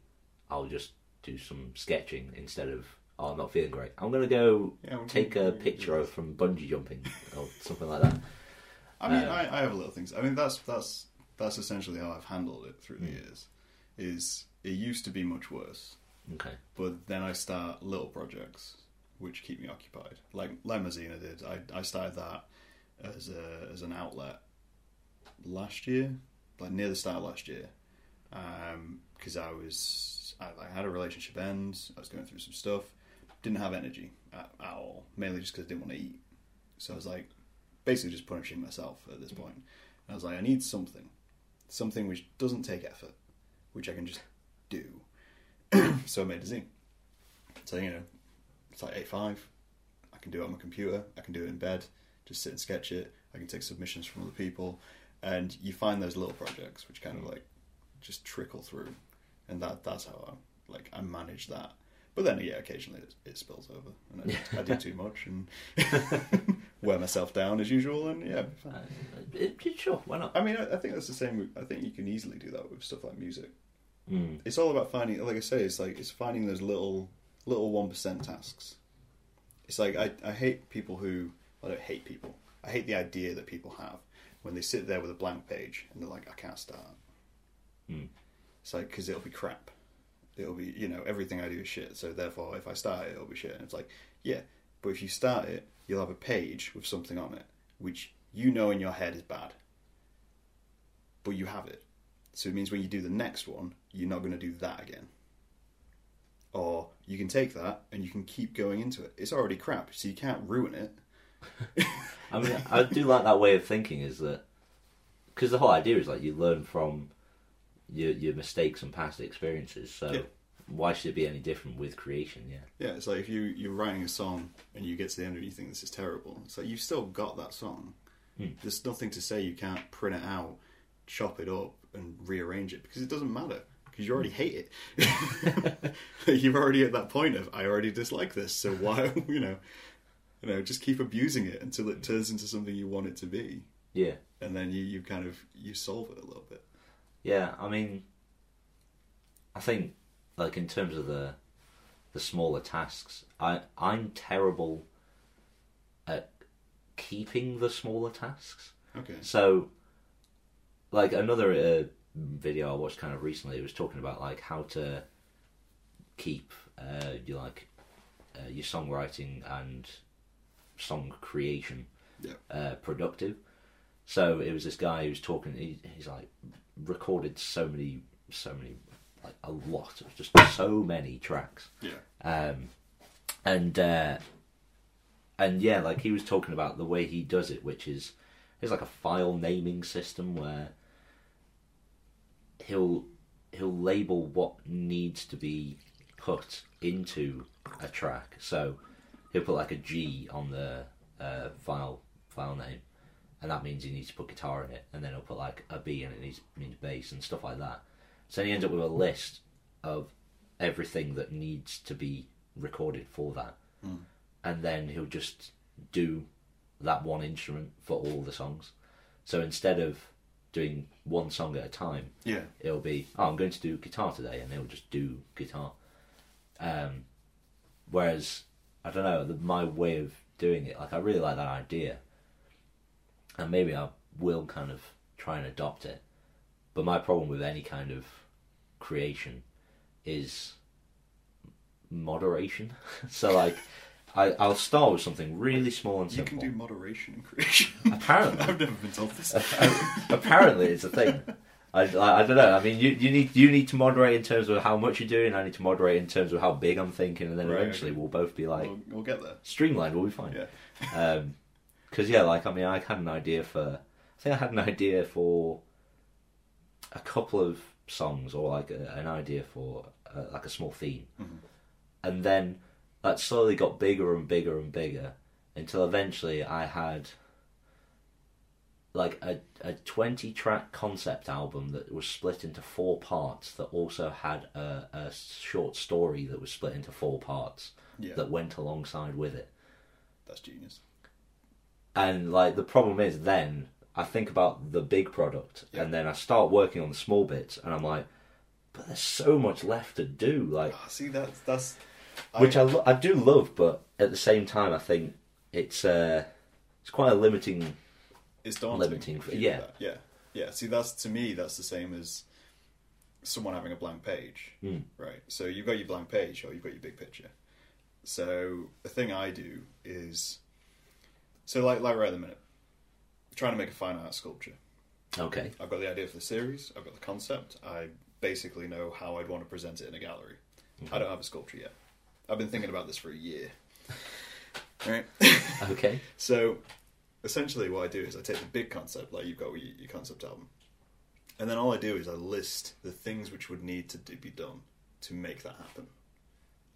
I'll just do some sketching instead of, oh, I'm not feeling great. I'm gonna go Yeah, take a picture of from bungee jumping or something like that. I mean, Um, I, I have little things. I mean, that's that's that's essentially how I've handled it through the Hmm. years. Is it used to be much worse, Okay. but then I start little projects which keep me occupied, like like Mazina did. I I started that as a as an outlet last year, like near the start of last year, um, because I was I, I had a relationship end. I was going through some stuff, didn't have energy at, at all, mainly just because I didn't want to eat. So I was like, basically just punishing myself at this mm. point. And I was like, I need something, something which doesn't take effort, which I can just do. so I made a zine. So you know, it's like eight five. I can do it on my computer. I can do it in bed. Just sit and sketch it. I can take submissions from other people, and you find those little projects which kind of like just trickle through, and that that's how I like I manage that. But then yeah, occasionally it, it spills over, and I, I do too much and wear myself down as usual, and yeah. it'll be fine. Uh, it- it- sure, why not? I mean, I, I think that's the same. I think you can easily do that with stuff like music. Mm. It's all about finding, like I say, it's like it's finding those little little one percent tasks. It's like I, I hate people who I don't hate people. I hate the idea that people have when they sit there with a blank page and they're like, I can't start. Mm. It's like because it'll be crap. It'll be you know everything I do is shit. So therefore, if I start it, it'll be shit. And it's like yeah, but if you start it, you'll have a page with something on it which you know in your head is bad, but you have it. So it means when you do the next one, you're not going to do that again. Or you can take that and you can keep going into it. It's already crap, so you can't ruin it. I mean, I do like that way of thinking. Is that because the whole idea is like you learn from your your mistakes and past experiences. So Yeah. why should it be any different with creation? Yeah. Yeah, it's like if you you're writing a song and you get to the end and you think this is terrible. It's like you've still got that song. Hmm. There's nothing to say you can't print it out, chop it up, and rearrange it because it doesn't matter because you already hate it. You're already at that point of I already dislike this, so why you know, you know, just keep abusing it until it turns into something you want it to be, Yeah. and then you you kind of you solve it a little bit. Yeah. I mean, I think like in terms of the the smaller tasks, I I'm terrible at keeping the smaller tasks. Okay. So, like another uh, video I watched kind of recently was talking about like how to keep uh, you like uh, your songwriting and song creation Yeah. uh, productive. So it was this guy who was talking. He, he's like recorded so many, so many, like a lot of just so many tracks. Yeah. Um, and uh, and yeah, like he was talking about the way he does it, which is it's like a file naming system where he'll he'll label what needs to be put into a track. So he'll put like a G on the uh, file file name, and that means he needs to put guitar in it, and then he'll put like a B and it needs means bass and stuff like that. So he ends up with a list of everything that needs to be recorded for that, Mm. and then he'll just do that one instrument for all the songs. So instead of doing one song at a time, Yeah. it'll be oh I'm going to do guitar today and he'll just do guitar. Um, whereas I don't know the, my way of doing it like I really like that idea, and maybe I will kind of try and adopt it. But my problem with any kind of creation is moderation. so like I I'll start with something really small and simple. You can do moderation in creation. Apparently. I've never been told this. apparently it's a thing. I, I, I don't know. I mean, you, you need you need to moderate in terms of how much you're doing. I need to moderate in terms of how big I'm thinking, and then Right, eventually okay. we'll both be like we'll, we'll get there. streamlined. We'll be fine. Yeah. Um, Because yeah, like I mean, I had an idea for. I think I had an idea for a couple of songs, or like a, an idea for uh, like a small theme, Mhm. and then that slowly got bigger and bigger and bigger until eventually I had like a a twenty track concept album that was split into four parts that also had a, a short story that was split into four parts Yeah. that went alongside with it. That's genius. And like the problem is then I think about the big product Yeah. and then I start working on the small bits and I'm like, but there's so much left to do. Like Ah, see, that's that's. which I, lo- I do love, but at the same time I think it's uh it's quite a limiting it's daunting. limiting yeah. yeah, yeah. See, that's to me, that's the same as someone having a blank page, Mm. right? So you've got your blank page, or you've got your big picture. So the thing I do is, so like like right at the minute, trying to make a fine art sculpture. okay. I've got the idea for the series. I've got the concept. I basically know how I'd want to present it in a gallery. I don't have a sculpture yet. I've been thinking about this for a year. Right. Okay. So, essentially, what I do is I take the big concept, like you've got with your concept album, and then all I do is I list the things which would need to be done to make that happen.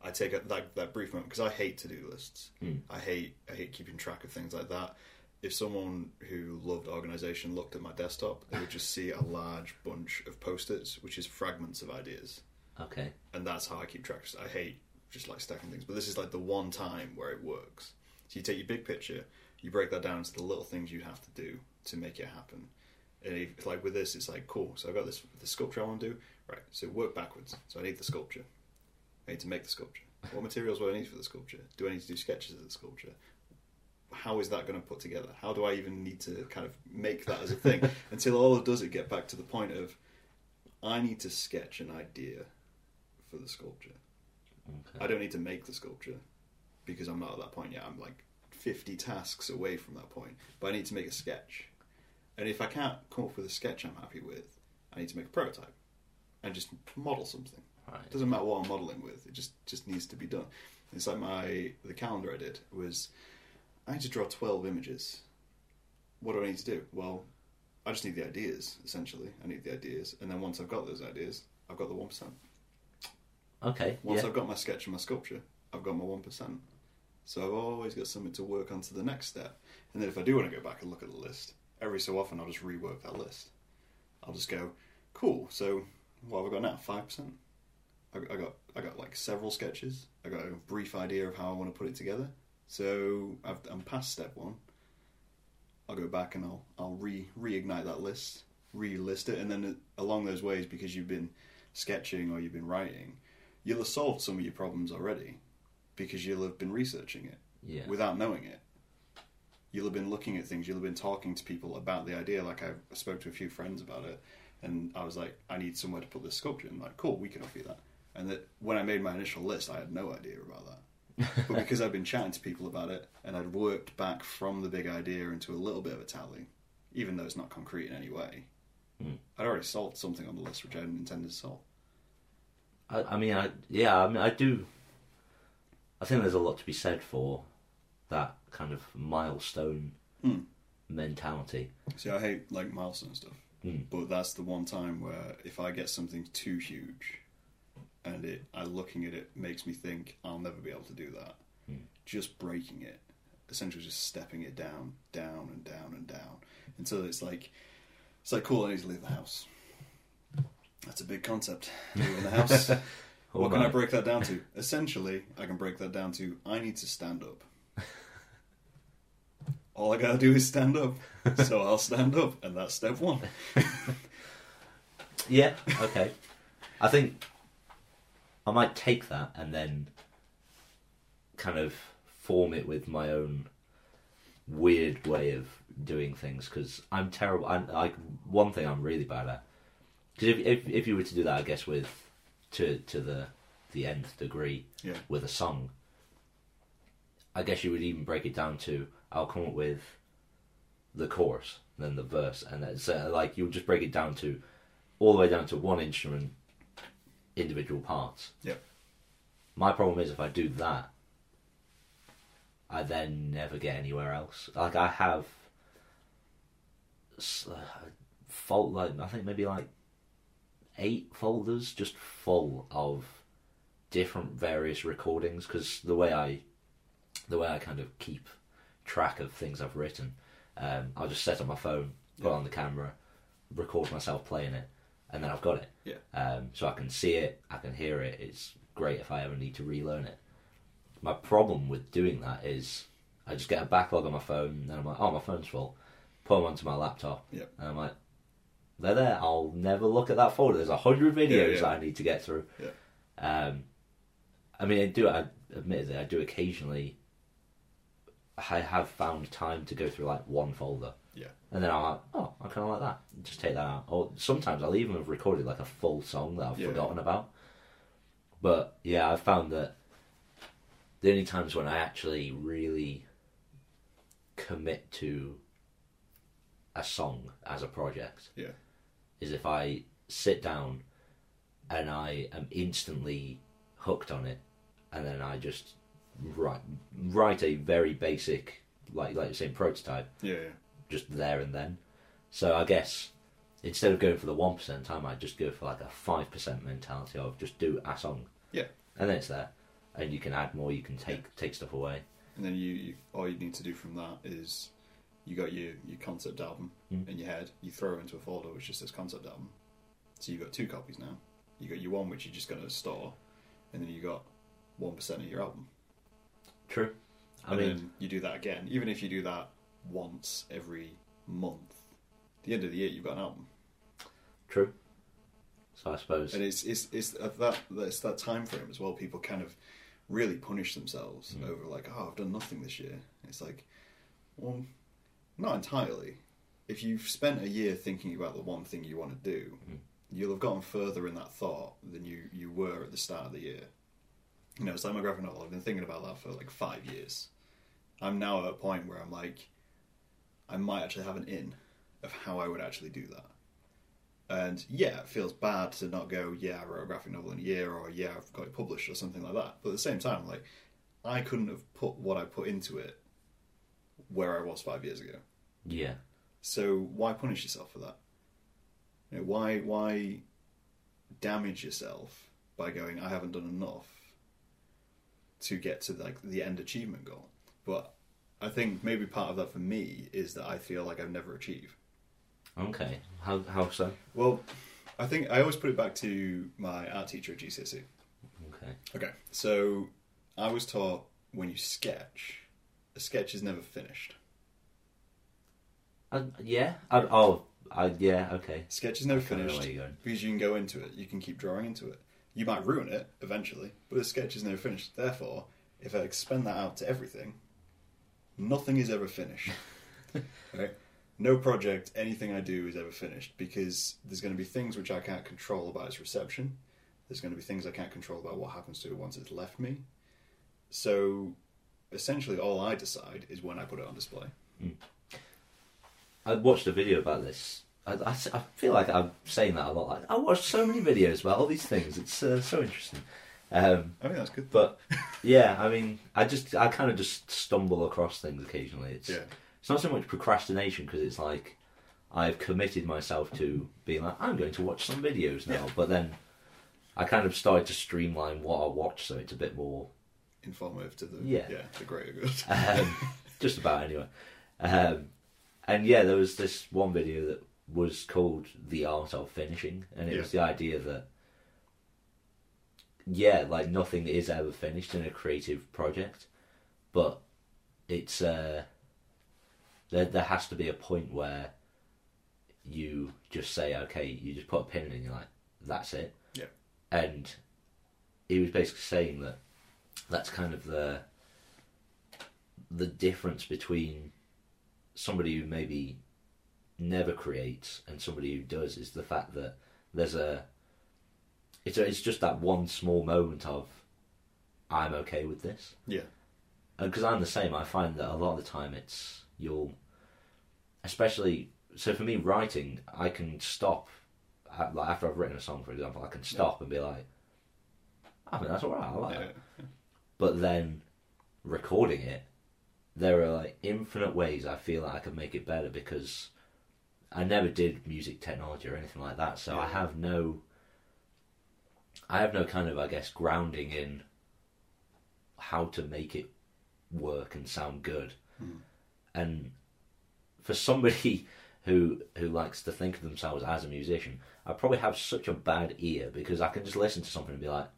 I take a, that that brief moment because I hate to do lists. Mm. I hate I hate keeping track of things like that. If someone who loved organization looked at my desktop, they would just see a large bunch of post-its, which is fragments of ideas, Okay. and that's how I keep track. I hate just like stacking things, but this is like the one time where it works. So you take your big picture, you break that down into the little things you have to do to make it happen. And if, like with this, it's like cool. So I've got this the sculpture I want to do. Right. So work backwards. So I need the sculpture. I need to make the sculpture. What materials do I need for the sculpture? Do I need to do sketches of the sculpture? How is that going to put together? How do I even need to kind of make that as a thing? Until all it does, it get back to the point of I need to sketch an idea for the sculpture. Okay. I don't need to make the sculpture because I'm not at that point yet. I'm like 50 tasks away from that point, but I need to make a sketch. And if I can't come up with a sketch I'm happy with, I need to make a prototype and just model something. It Right. doesn't matter what I'm modeling with; it just just needs to be done. It's like my the calendar I did was I need to draw 12 images. What do I need to do? Well, I just need the ideas. Essentially, I need the ideas, and then once I've got those ideas, I've got the one percent. Okay. Once yeah. I've got my sketch and my sculpture, I've got my one percent. So I've always got something to work on to the next step. And then if I do want to go back and look at the list, every so often I'll just rework that list. I'll just go, cool. So what have I got now? Five percent. I I got I got like several sketches. I got a brief idea of how I want to put it together. So I've, I'm past step one. I'll go back and I'll I'll re reignite that list, re-list it, and then along those ways, because you've been sketching or you've been writing, you'll have solved some of your problems already because you'll have been researching it Yeah. without knowing it. You'll have been looking at things, you'll have been talking to people about the idea. Like I spoke to a few friends about it, and I was like, I need somewhere to put this sculpture. And like, cool, we can offer you that. And that when I made my initial list, I had no idea about that. but because I'd been chatting to people about it, and I'd worked back from the big idea into a little bit of a tally, even though it's not concrete in any way, Hmm. I'd already solved something on the list which I hadn't intended to solve. I, I mean, I yeah, I mean, I do. I think there's a lot to be said for that kind of milestone Hmm. mentality. See, I hate like milestone stuff, Hmm. but that's the one time where if I get something too huge, and it, I looking at it makes me think I'll never be able to do that. Hmm. Just breaking it, essentially just stepping it down, down and down and down until it's like it's like cool. I need to leave the house. That's a big concept. Leaving the house. What can I break that down to? Essentially, I can break that down to I need to stand up. All I gotta do is stand up. So I'll stand up, and that's step one. Yeah, okay. I think I might take that and then kind of form it with my own weird way of doing things because I'm terrible. I'm like one thing I'm really bad at. Because if, if if you were to do that, I guess with to to the the nth degree Yeah. with a song, I guess you would even break it down to I'll come up with the chorus, then the verse, and then so uh, like you'll just break it down to all the way down to one instrument, individual parts. Yeah. My problem is if I do that, I then never get anywhere else. Like I have, uh, fault like I think maybe like eight folders just full of different various recordings because the way I, the way I kind of keep track of things I've written, um, I'll just set up my phone, put Yeah. on the camera, record myself playing it, and then I've got it. Yeah. Um, so I can see it, I can hear it. It's great if I ever need to relearn it. My problem with doing that is I just get a backlog on my phone, and then I'm like, oh, my phone's full. Put them onto my laptop, Yeah. and I'm like, they're there. I'll never look at that folder. There's a hundred videos Yeah, yeah. that I need to get through. Yeah. Um, I mean, I do. I admittedly, I do occasionally. I have found time to go through like one folder. Yeah. And then I'm like, oh, I kind of like that. Just take that out. Or sometimes I'll even have recorded like a full song that I've Yeah. forgotten about. But yeah, I've found that the only times when I actually really commit to a song as a project Yeah. is if I sit down and I am instantly hooked on it, and then I just write write a very basic, like like you're saying, prototype, Yeah. yeah. Just there and then. So I guess instead of going for the one percent, I might just go for like a five percent mentality of just do a song. Yeah. and then it's there, and you can add more. You can take take stuff away. And then you, you all you need to do from that is you got your, your concept album Mm. in your head, you throw it into a folder which just says concept album. So you've got two copies now. You got your one which you're just gonna store, and then you got one percent of your album. True. I and mean, then you do that again. Even if you do that once every month, at the end of the year you've got an album. true. So I suppose. And it's it's it's at that it's that time frame as well. People kind of really punish themselves Mm. over like, oh, I've done nothing this year. It's like, well, not entirely. If you've spent a year thinking about the one thing you want to do, Mm. you'll have gotten further in that thought than you you were at the start of the year. You know, it's like my graphic novel. I've been thinking about that for like five years. I'm now at a point where I'm like, I might actually have an in of how I would actually do that. And yeah, it feels bad to not go, yeah, I wrote a graphic novel in a year, or yeah, I've got it published, or something like that. But at the same time, like, I couldn't have put what I put into it where I was five years ago. yeah. So why punish yourself for that? You know, why why damage yourself by going, I haven't done enough to get to like the end achievement goal? But I think maybe part of that for me is that I feel like I've never achieved. Okay. How how so? Well, I think I always put it back to my art teacher at GCSE. Okay. Okay, so I was taught when you sketch, a sketch is never finished. Uh, yeah. I, oh. I yeah. Okay. Sketch is never finished where you're going. because you can go into it, you can keep drawing into it. You might ruin it eventually, but a sketch is never finished. Therefore, if I expand that out to everything, nothing is ever finished. okay? No project, anything I do is ever finished because there's going to be things which I can't control about its reception. There's going to be things I can't control about what happens to it once it's left me. So, essentially, all I decide is when I put it on display. I watched a video about this. I, I, I feel like I'm saying that a lot. Like, I watched so many videos about all these things. It's uh, so interesting. Um, I think that's good. but yeah, I mean, I just I kind of just stumble across things occasionally. It's yeah, it's not so much procrastination because it's like I've committed myself to being like I'm going to watch some videos now, Yeah. but then I kind of started to streamline what I watch so it's a bit more informative to the Yeah. yeah the greater good. um, just about anyway. Um, and yeah, there was this one video that was called "The Art of Finishing," and it was the idea that yeah, like nothing is ever finished in a creative project, but it's uh, there. There has to be a point where you just say, okay, you just put a pin in, and you're like, that's it. Yeah. And he was basically saying that that's kind of the the difference between somebody who maybe never creates and somebody who does is the fact that there's a it's it's just that one small moment of I'm okay with this yeah, because I'm the same. I find that a lot of the time it's you'll, especially so for me writing, I can stop uh, like after I've written a song, for example, I can stop and be like, I mean that's alright, I like yeah, that. But then recording it, there are like infinite ways I feel like I could make it better because I never did music technology or anything like that, so I have no. I have no kind of, I guess, grounding in how to make it work and sound good. Hmm. And for somebody who who likes to think of themselves as a musician, I probably have such a bad ear because I can just listen to something and be like,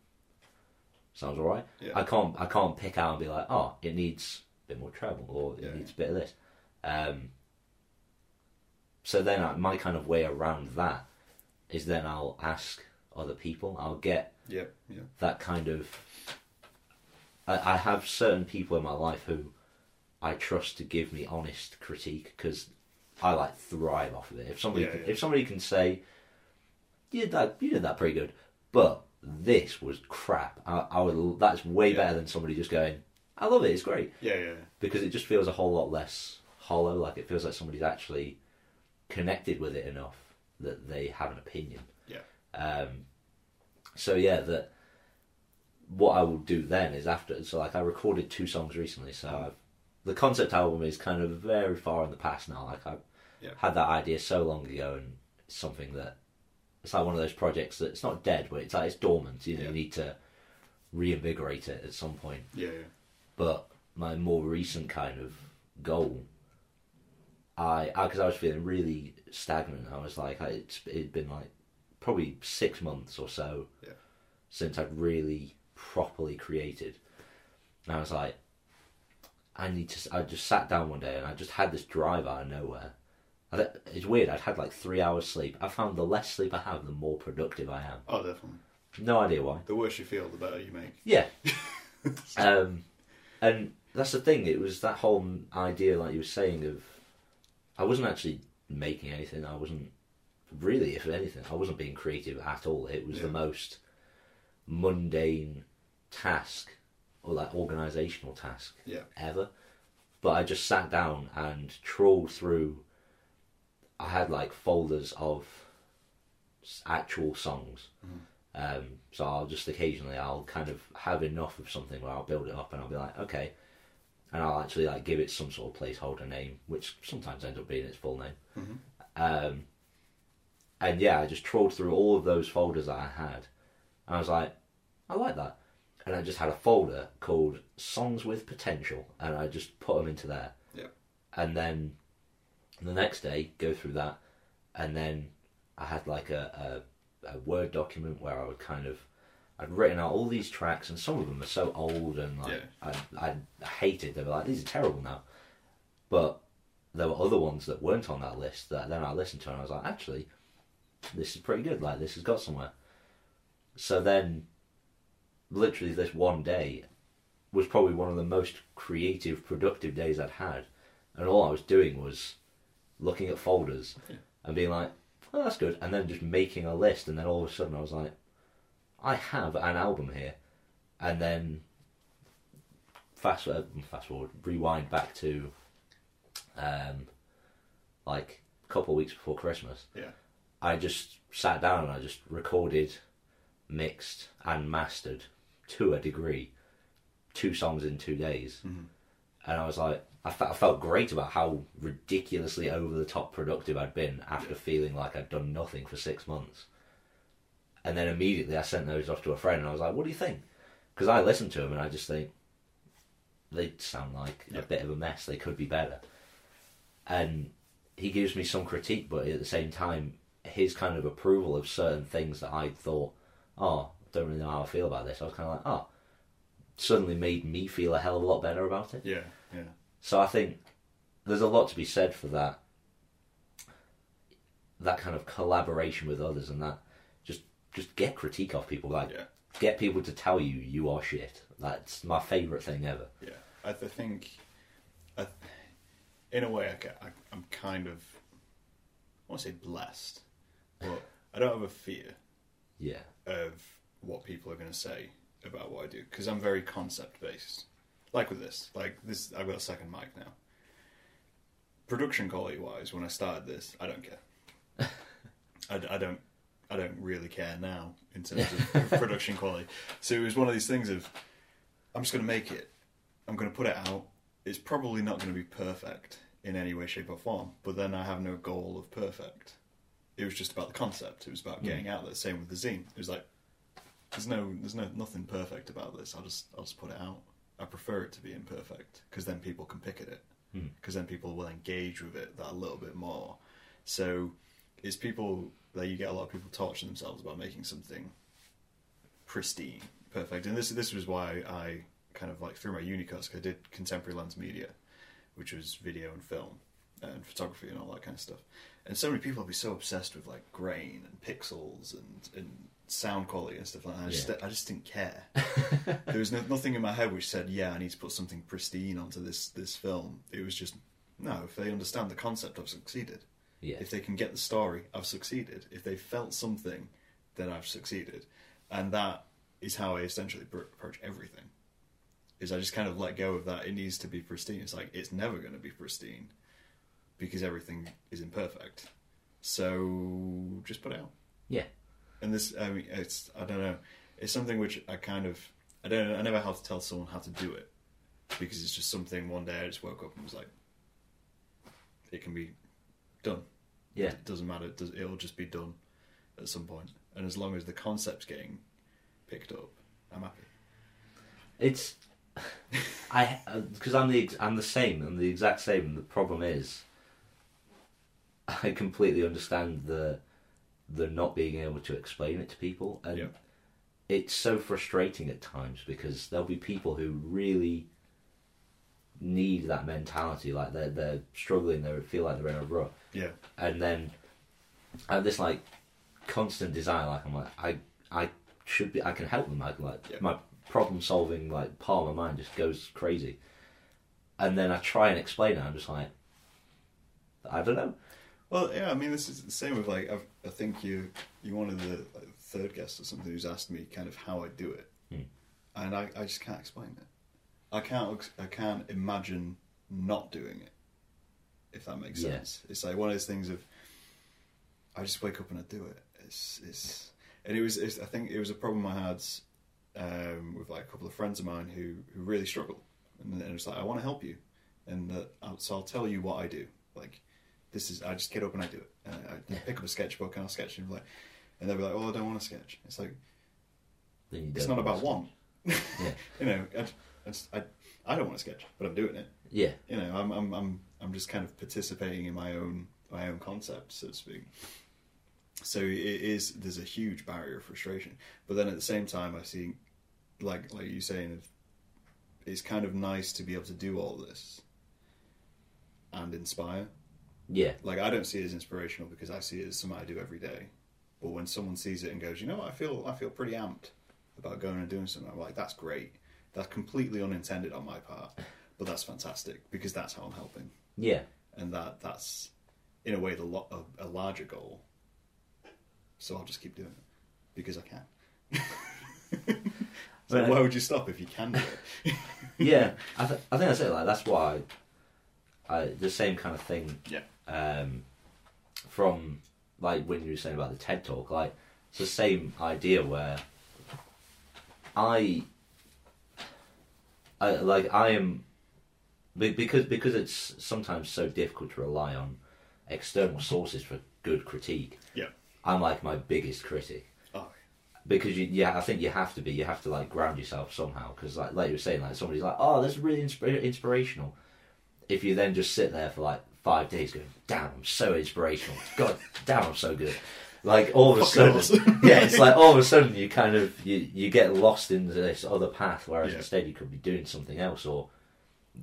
"Sounds alright." Yeah. I can't I can't pick out and be like, "Oh, it needs a bit more treble or it Yeah. needs a bit of this." Um, so then I, my kind of way around that is then I'll ask other people. I'll get yeah, yeah, that kind of. I, I have certain people in my life who I trust to give me honest critique because I like thrive off of it. If somebody Yeah, can, yeah. if somebody can say, "You did that, you did that pretty good," but this was crap. I, I would. That's way Yeah. better than somebody just going, "I love it, it's great," yeah, yeah, because it just feels a whole lot less hollow. Like it feels like somebody's actually connected with it enough that they have an opinion. Um, so yeah, that what I will do then is after. So like I recorded two songs recently. So I've, the concept album is kind of very far in the past now. Like I Yeah. had that idea so long ago, and it's something that it's like one of those projects that it's not dead, but it's like it's dormant. You know, Yeah. you need to reinvigorate it at some point. yeah, yeah. But my more recent kind of goal, I because I, was feeling really stagnant. I was like, I, it's it'd been like probably six months or so Yeah. since I'd really properly created, and I was like, I need to. I just sat down one day and I just had this drive out of nowhere. I, it's weird. I'd had like three hours sleep. I found the less sleep I have, the more productive I am. Oh, definitely. No idea why. The worse you feel, the better you make. Yeah. um, and that's the thing. It was that whole idea, like you were saying, of I wasn't actually making anything. I wasn't really, if anything, I wasn't being creative at all. It was the most mundane task or like organizational task Yeah, ever. But I just sat down and trawled through. I had like folders of actual songs. Um, so I'll just occasionally I'll kind of have enough of something where I'll build it up and I'll be like, okay, and I'll actually like give it some sort of placeholder name, which sometimes ends up being its full name. Mhm. Um, and yeah, I just trawled through all of those folders that I had, and I was like, I like that, and I just had a folder called Songs with Potential, and I just put them into there. Yeah. And then the next day, go through that, and then I had like a, a, a Word document where I would kind of I'd written out all these tracks, and some of them are so old and like I, I hated. They were like these are terrible now, but there were other ones that weren't on that list that then I listened to and I was like, actually, this is pretty good. Like this has got somewhere. So then, literally, this one day was probably one of the most creative, productive days I'd had, and all I was doing was looking at folders and being like, "Oh, that's good," and then just making a list, and then all of a sudden I was like, "I have an album here," and then fast uh, fast forward, rewind back to um, like a couple of weeks before Christmas. Yeah. I just sat down and I just recorded, mixed, and mastered to a degree, two songs in two days. Mhm. And I was like, I, fe- I felt great about how ridiculously over the top productive I'd been after feeling like I'd done nothing for six months. And then immediately I sent those off to a friend and I was like, what do you think? Because I listened to them and I just think they sound like a bit of a mess. They could be better. And he gives me some critique, but at the same time, his kind of approval of certain things that I thought, oh, I don't really know how I feel about this. I was kind of like, oh, suddenly made me feel a hell of a lot better about it. Yeah, yeah, So I think there's a lot to be said for that. That kind of collaboration with others and that just just get critique off people. Like yeah, get people to tell you you are shit. That's my favourite thing ever. yeah. I th- think, I, in a way, I, I, I'm kind of, I want to say blessed, but I don't have a fear Yeah. of what people are going to say about what I do because I'm very concept based. Like with this, like this, I've got a second mic now. Production quality wise, when I started this, I don't care. I, I don't, I don't really care now in terms of production quality. So it was one of these things of, I'm just going to make it. I'm going to put it out. It's probably not going to be perfect in any way, shape, or form. But then I have no goal of perfect. It was just about the concept. It was about getting out there. Same with the zine. It was like there's no there's no nothing perfect about this. I'll just I'll just put it out. I prefer it to be imperfect because then people can pick at it. Hmm. Because then people will engage with it that a little bit more. So it's people that you get a lot of people torturing themselves about making something pristine, perfect. And this this was why I kind of like through my uni course I did contemporary lens media, which was video and film and photography and all that kind of stuff. And so many people will be so obsessed with like grain and pixels and, and sound quality and stuff like that. I just, Yeah. I just didn't care. there was no, nothing in my head which said, "Yeah, I need to put something pristine onto this this film." It was just, no. If they understand the concept, I've succeeded. Yeah. If they can get the story, I've succeeded. If they felt something, then I've succeeded. And that is how I essentially approach everything. Is I just kind of let go of that. It needs to be pristine. It's like it's never going to be pristine because everything is imperfect. So just put it out. Yeah. And this, I mean, it's I don't know. It's something which I kind of I don't I never how to tell someone how to do it because it's just something. One day I just woke up and was like, it can be done. Yeah. It doesn't matter. It does, it'll just be done at some point. And as long as the concept's getting picked up, I'm happy. It's I uh, because I'm the I'm the same. I'm the exact same. The problem is, I completely understand the the not being able to explain it to people, and Yeah. it's so frustrating at times because there'll be people who really need that mentality, like they're they're struggling, they feel like they're in a rut, Yeah. and then I have this like constant desire like i'm like i i should be i can help them i can like Yeah. my problem solving like part of my mind just goes crazy and then i try and explain it i'm just like i don't know Well, yeah. I mean, this is the same with like I've, I think you you one of the like, third guests or something who's asked me kind of how I do it, Hmm. and I, I just can't explain it. I can't I can't imagine not doing it. If that makes Yeah. sense, it's like one of those things of I just wake up and I do it. It's it's and it was it's, I think it was a problem I had um, with like a couple of friends of mine who who really struggle, and, and it's like I want to help you, and that so I'll tell you what I do. Like this is I just get up and I do it. And I, I pick up a sketchbook and I'll sketch and like, and they'll be like, "Oh, I don't want to sketch." It's like it's don't about want one. Yeah. you know, I, I, just, I I don't want to sketch, but I'm doing it. yeah You know, I'm I'm I'm I'm just kind of participating in my own my own concept, so to speak. So it is there's a huge barrier of frustration, but then at the same time, I see, like like you saying, it's kind of nice to be able to do all this and inspire. Yeah Like I don't see it as inspirational because I see it as something I do every day. But when someone sees it and goes, you know, what, I feel I feel pretty amped about going and doing something. I'm like, that's great. That's completely unintended on my part, but that's fantastic because that's how I'm helping, yeah and that that's in a way the lo- a, a larger goal. So I'll just keep doing it because I can. so why would you stop if you can do it? yeah I, th- I think that's it like that's why I the same kind of thing Yeah. Um, from like when you were saying about the TED talk, like it's the same idea where I, I like I am be- because because it's sometimes so difficult to rely on external sources for good critique. Yeah. I'm like my biggest critic Oh, because you, yeah, I think you have to be. You have to like ground yourself somehow. Because like, like you were saying, like somebody's like, "Oh, this is really insp- inspirational." If you then just sit there for like five days going, "Damn, I'm so inspirational." God, damn, I'm so good. Like all of a Fuck sudden, yeah, it's like all of a sudden you kind of you you get lost into this other path, whereas Yeah. instead you could be doing something else, or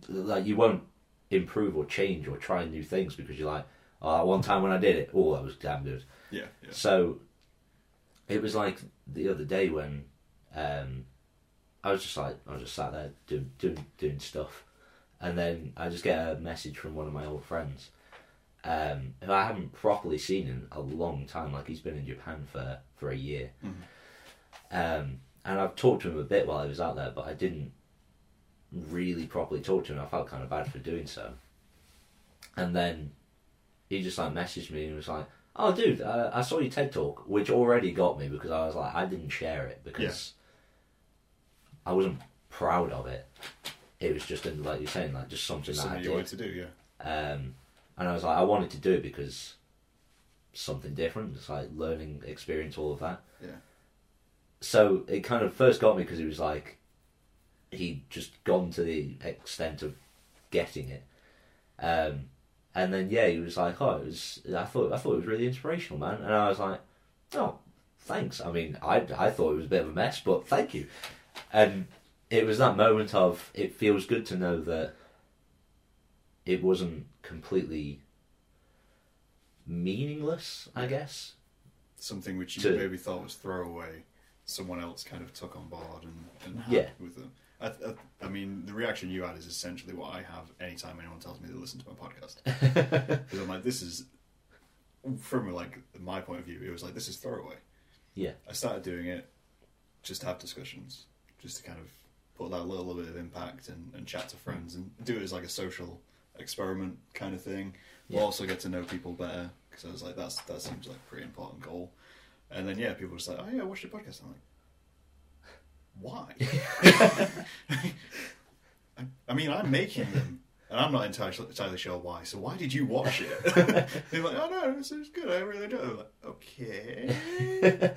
like you won't improve or change or try new things because you're like, "Oh, that one time when I did it, oh, that was damn good." yeah, yeah. So it was like the other day when um, I was just like I was just sat there doing doing doing stuff, and then I just get a message from one of my old friends, um, who I haven't properly seen in a long time. Like he's been in Japan for for a year, um, and I've talked to him a bit while I was out there, but I didn't really properly talk to him. I felt kind of bad for doing so, and then he just like messaged me and was like. Oh, dude, uh, I saw your TED talk, which already got me because I was like, I didn't share it because I wasn't proud of it. It was just, in, like you're saying, like just something Just that I you did. wanted to do, yeah. Um, and I was like, I wanted to do it because something different, just like learning experience, all of that. Yeah. So it kind of first got me because it was like he'd just gone to the extent of getting it. Um, and then yeah, he was like, "Oh, it was." I thought I thought it was really inspirational, man. And I was like, "Oh, thanks." I mean, I I thought it was a bit of a mess, but thank you. And it was that moment of it feels good to know that it wasn't completely meaningless. I guess. Something which you To- maybe thought was throwaway, someone else kind of took on board and, and had Yeah. with them. I, I, I mean, the reaction you had is essentially what I have anytime anyone tells me they listen to my podcast. Because I'm like, this is, from like my point of view, it was like, this is throwaway. Yeah. I started doing it just to have discussions, just to kind of put that little bit of impact and, and chat to friends and do it as like a social experiment kind of thing. Yeah. also get to know people better because I was like, that's that seems like a pretty important goal. And then yeah, people were just like, oh yeah, I watch your podcast. I'm like, why? I, I mean, I'm making them. And I'm not entirely, entirely sure why. So why did you watch it? They're like, oh no, this is good. I really do. I'm like, okay.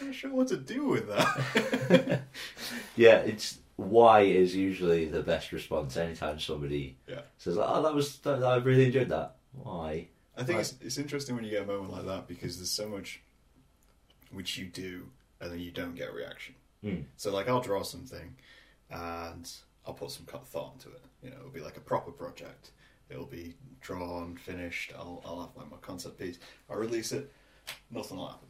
I'm not sure what to do with that. Yeah, it's why is usually the best response anytime somebody Yeah. says, "Oh, that was that, I really enjoyed that." Why? I think it's, it's interesting when you get a moment like that because there's so much which you do and then you don't get a reaction. Mm. So, like, I'll draw something and I'll put some thought into it. You know, it'll be like a proper project. It'll be drawn, finished. I'll, I'll have like my concept piece. I'll release it. Nothing will happen.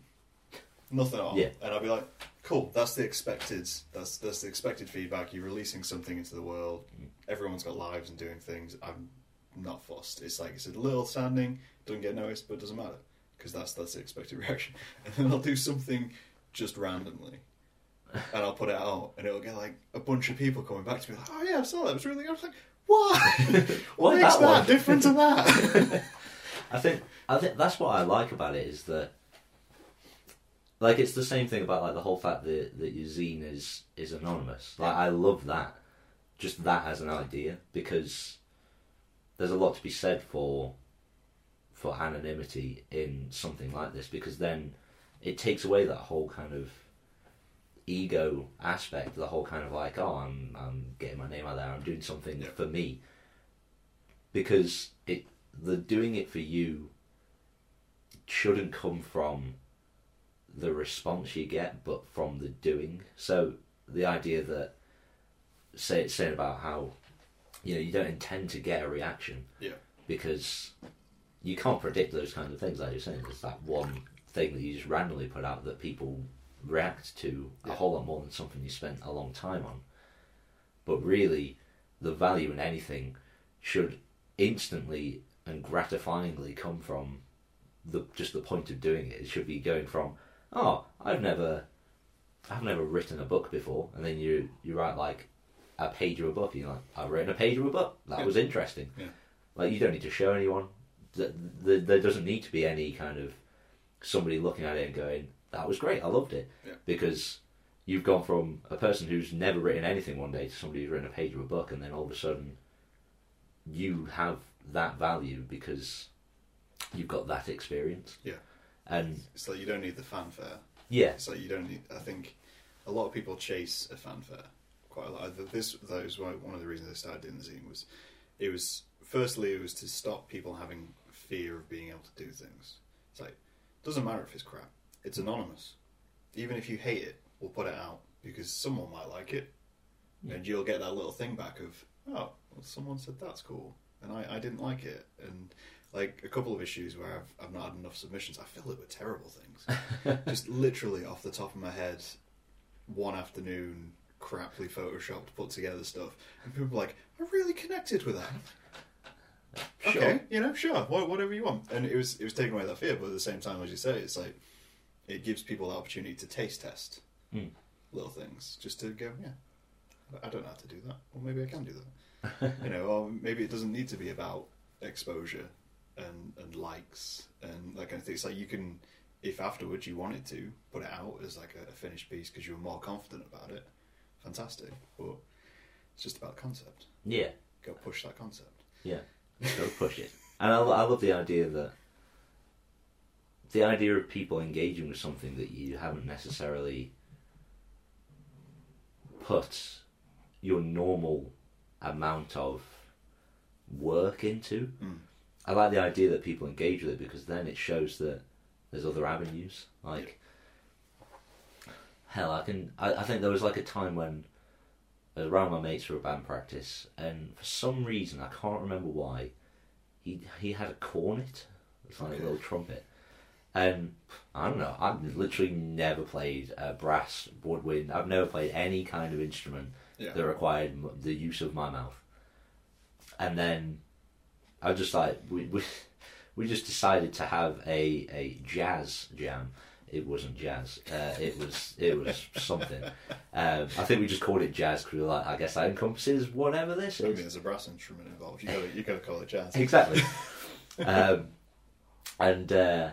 Nothing at all. Yeah. And I'd be like, cool. That's the expected. That's that's the expected feedback. You're releasing something into the world. Mm-hmm. Everyone's got lives and doing things. I'm not fussed. It's like it's a little standing, doesn't get noticed, but it doesn't matter because that's that's the expected reaction. And then I'll do something just randomly, and I'll put it out, and it'll get like a bunch of people coming back to me like, "Oh yeah, I saw that. It was really good." I was like, "Why? what Why makes that that, different to that?" I think I think that's what I like about it is that, like, it's the same thing about like the whole fact that that your zine is is anonymous. Like, I love that, just that as an idea because there's a lot to be said for for anonymity in something like this because then it takes away that whole kind of ego aspect, the whole kind of like, oh, I'm I'm getting my name out there, I'm doing something Yeah. for me. Because it the doing it for you shouldn't come from the response you get, but from the doing. So the idea that say it's saying about how you know you don't intend to get a reaction yeah, because you can't predict those kinds of things. Like you're saying, there's that one thing that you just randomly put out that people react to a whole lot more than something you spent a long time on. But really, the value in anything should instantly and gratifyingly come from the just the point of doing it. It should be going from, oh, I've never, I've never written a book before, and then you you write like a page of a book, and you're like, I've written a page of a book. That Yeah. was interesting. Yeah. Like you don't need to show anyone. th- th- there doesn't need to be any kind of somebody looking at it and going, "That was great, I loved it," Yeah. because you've gone from a person who's never written anything one day to somebody who's written a page of a book, and then all of a sudden you have that value because you've got that experience. Yeah. And It's like you don't need the fanfare. yeah, It's like you don't need. I think a lot of people chase a fanfare quite a lot. This that was one of the reasons I started doing the zine was it was firstly it was to stop people having fear of being able to do things. It's like doesn't matter if it's crap. It's mm. anonymous. Even if you hate it, we'll put it out because someone might like it, Yeah. and you'll get that little thing back of oh, well, someone said that's cool, and I, I didn't like it, and like a couple of issues where I've, I've not had enough submissions, I fill it with terrible things just literally off the top of my head, one afternoon, craply photoshopped, put together stuff, and people were like, "I really connected with that." Sure. Okay, you know, sure, wha- whatever you want. And it was it was taking away that fear, but at the same time, as you say, it's like it gives people the opportunity to taste test Mm. little things, just to go, yeah, I don't know how to do that, or maybe I can do that. you know, or maybe it doesn't need to be about exposure and and likes and that kind of thing. It's like you can, if afterwards you wanted to put it out as like a, a finished piece because you were more confident about it, fantastic. But it's just about concept. yeah. Go push that concept. Yeah, go push it. And I, I love the idea that the idea of people engaging with something that you haven't necessarily put your normal amount of work into. Mm. I like the idea that people engage with it because then it shows that there's other avenues. Like, hell, I can. I, I think there was like a time when I was around my mates for a band practice, and for some reason I can't remember why, he he had a cornet, it's like Okay. a little trumpet, and I don't know. I've literally never played a brass woodwind. I've never played any kind of instrument Yeah. that required the use of my mouth. And then I just like we we, we just decided to have a, a jazz jam. It wasn't jazz. Uh, it was it was something. Um, I think we just called it jazz because we were like, I guess that encompasses whatever this I mean, there's a brass instrument involved. You got to you got to call it jazz. Exactly. um, and uh,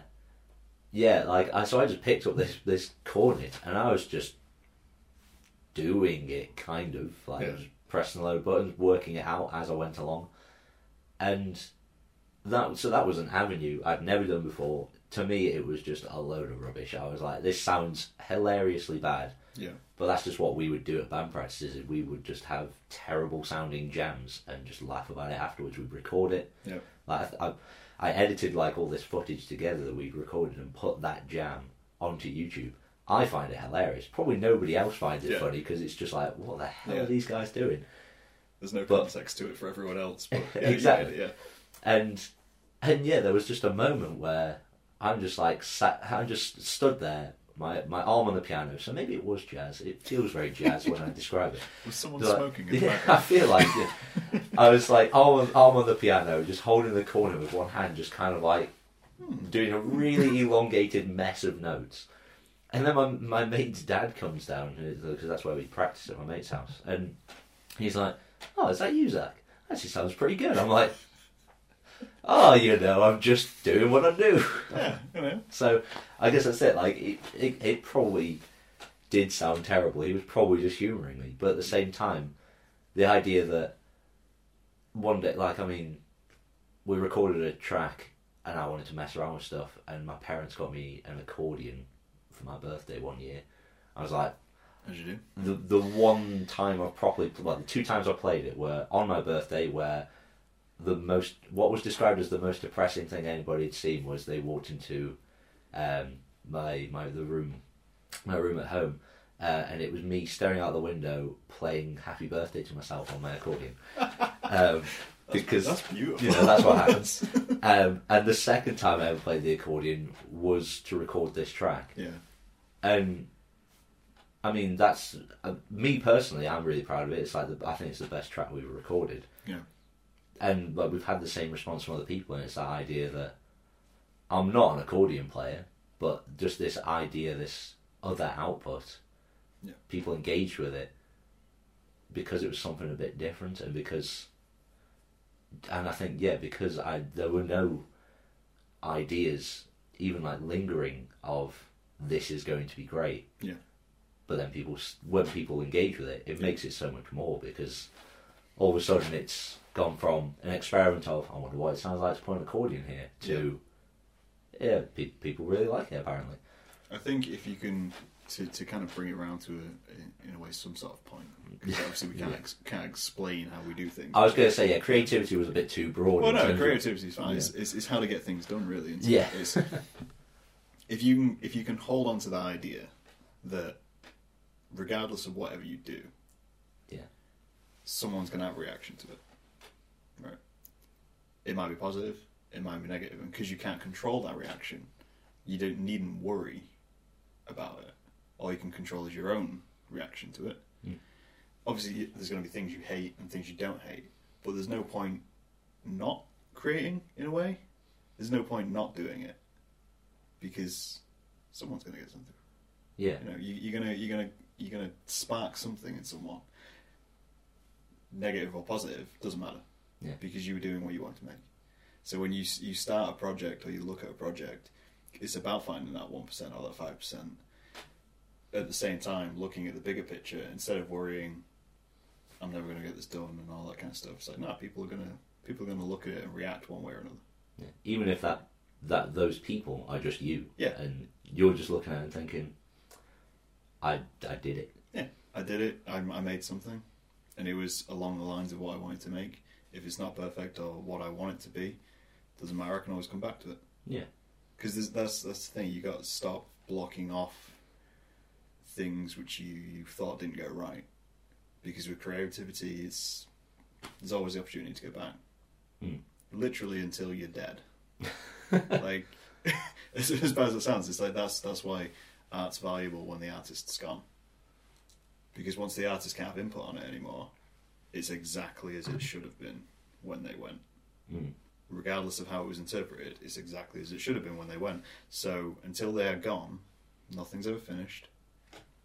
yeah, like I so I just picked up this this cornet and I was just doing it kind of like Yeah. pressing a load of buttons, working it out as I went along, and that so that was an avenue I'd never done before. To me, it was just a load of rubbish. I was like, this sounds hilariously bad. Yeah. But that's just what we would do at band practices. Is we would just have terrible sounding jams and just laugh about it afterwards. We'd record it. Yeah. Like I, I, I edited like all this footage together that we'd recorded and put that jam onto YouTube. I find it hilarious. Probably nobody else finds it Yeah. funny because it's just like, what the hell Yeah. are these guys doing? There's no But- context to it for everyone else. But yeah, Exactly. get it, And and yeah, there was just a moment where I'm just like sat, I just stood there, my my arm on the piano. So maybe it was jazz. It feels very jazz when I describe it. Was someone Like, smoking in yeah, I feel like it. I was like arm on, arm on the piano, just holding the cornet with one hand, just kind of like hmm. doing a really elongated mess of notes. And then my my mate's dad comes down because that's where we practice at my mate's house, and he's like, "Oh, is that you, Zach? Actually, sounds pretty good." I'm like, "Oh, you know, I'm just doing what I do." Yeah, you know. So I guess that's it. Like it, it, it probably did sound terrible. He was probably just humouring me, but at the same time, the idea that one day, like I mean, we recorded a track and I wanted to mess around with stuff, and my parents got me an accordion for my birthday one year. I was like, As you do. the the one time I properly well the two times I played it were on my birthday where the most what was described as the most depressing thing anybody had seen was they walked into um, my my the room my room at home uh, and it was me staring out the window playing Happy Birthday to myself on my accordion um, because That's beautiful. you know that's what happens um, and the second time I ever played the accordion was to record this track Yeah. and I mean that's uh, me personally. I'm really proud of it. It's like the, I think it's the best track we've recorded. Yeah. And like we've had the same response from other people, and it's that idea that I'm not an accordion player, but just this idea, this other output. Yeah. People engaged with it because it was something a bit different, and because, and I think yeah, because I there were no ideas, even like lingering of this is going to be great. Yeah. But then people, when people engage with it, it makes it so much more because all of a sudden it's gone from an experiment of I wonder what it sounds like to play an accordion here to yeah, pe- people really like it apparently. I think if you can to, to kind of bring it around to a, in a way some sort of point because obviously we can't Yeah. ex- can't explain how we do things. I was going to say yeah, creativity was a bit too broad. well, no, creativity is fine. Yeah. It's, it's, it's how to get things done, really. Yeah. It's, if you can if you can hold on to that idea that regardless of whatever you do, Yeah. someone's going to have a reaction to it. Right. It might be positive. It might be negative, and because you can't control that reaction, you don't needn't worry about it. All you can control is your own reaction to it. Mm. Obviously, there's going to be things you hate and things you don't hate, but there's no point not creating in a way. There's no point not doing it because someone's going to get something. Yeah, You know, you, you're gonna you're gonna you're gonna spark something in someone, negative or positive, doesn't matter. Yeah. Because you were doing what you wanted to make. So when you you start a project or you look at a project, it's about finding that one percent or that five percent. At the same time, looking at the bigger picture instead of worrying, I'm never going to get this done and all that kind of stuff. It's like, no, people are gonna people are gonna look at it and react one way or another. yeah. even if that that those people are just you, Yeah. and you're just looking at it and thinking, I I did it. Yeah, I did it. I, I made something, and it was along the lines of what I wanted to make. If it's not perfect or what I want it to be, doesn't matter. I can always come back to it. Yeah. Because that's that's the thing. You got to stop blocking off things which you, you thought didn't go right. Because with creativity, it's there's always the opportunity to go back. Hmm. Literally until you're dead. like as, as bad as it sounds, it's like that's that's why art's valuable when the artist's gone. Because once the artist can't have input on it anymore, it's exactly as it should have been when they went. Mm. Regardless of how it was interpreted, it's exactly as it should have been when they went. So until they are gone, nothing's ever finished.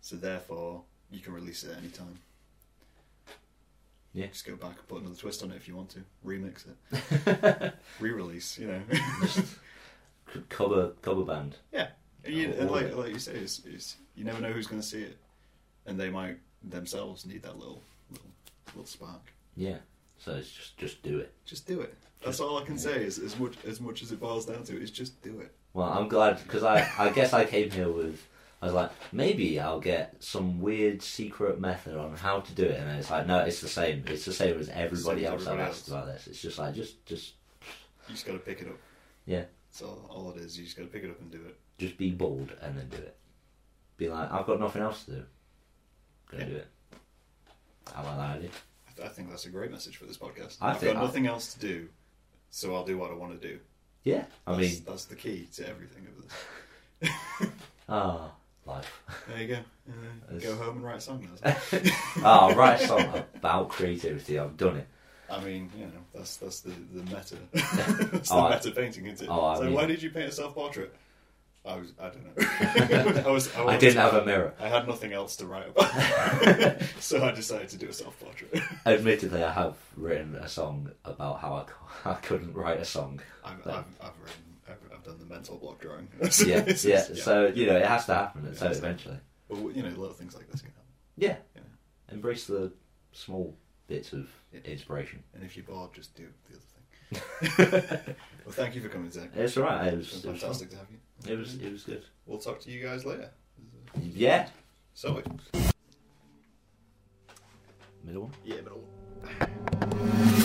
So therefore, you can release it at any time. Yeah. Just go back and put another twist on it if you want to. Remix it. Re-release, you know. cover cover band. Yeah, and, you, and like like you say, it's, it's, you never know who's going to see it, and they might themselves need that little little little spark. Yeah. So it's just just do it. Just do it. That's all I can say. Is as much as much as it boils down to is just do it. Well, I'm glad because I I guess I came here with I was like maybe I'll get some weird secret method on how to do it, and it's like no, it's the same. It's the same as everybody Same as else I've asked else. about this. It's just like just just You just got to pick it up. Yeah. So all, all it is. You just got to pick it up and do it. Just be bold and then do it. Be like I've got nothing else to do. Gonna Yeah. do it. I like that idea. I, I think that's a great message for this podcast. I I've think- got nothing else to do, so I'll do what I want to do. Yeah. I That's, mean, that's the key to everything of this. ah, life. There you go. Uh, go home and write a song. Ah, write a song about creativity. I've done it. I mean, you know, that's that's the the meta. that's the Oh, I- meta painting, isn't it? oh, I so mean- why did you paint a self portrait? I was I don't know. I was I, I didn't have a mirror. I had nothing else to write about, so I decided to do a self portrait. Admittedly, I have written a song about how I, I couldn't write a song. I've, I've, I've written I've, I've done the mental block drawing. yeah, yeah. it's- So you know, it has to happen. Yeah, so eventually, but you know, little things like this can happen. yeah. Yeah. Embrace the small bits of Yeah. inspiration. And if you're bored, just do the other thing. well, thank you for coming, Zach. It's all right. It was, it was fun. fantastic to have you. It was it was good. We'll talk to you guys later. Yeah. So Middle one. Yeah, middle one.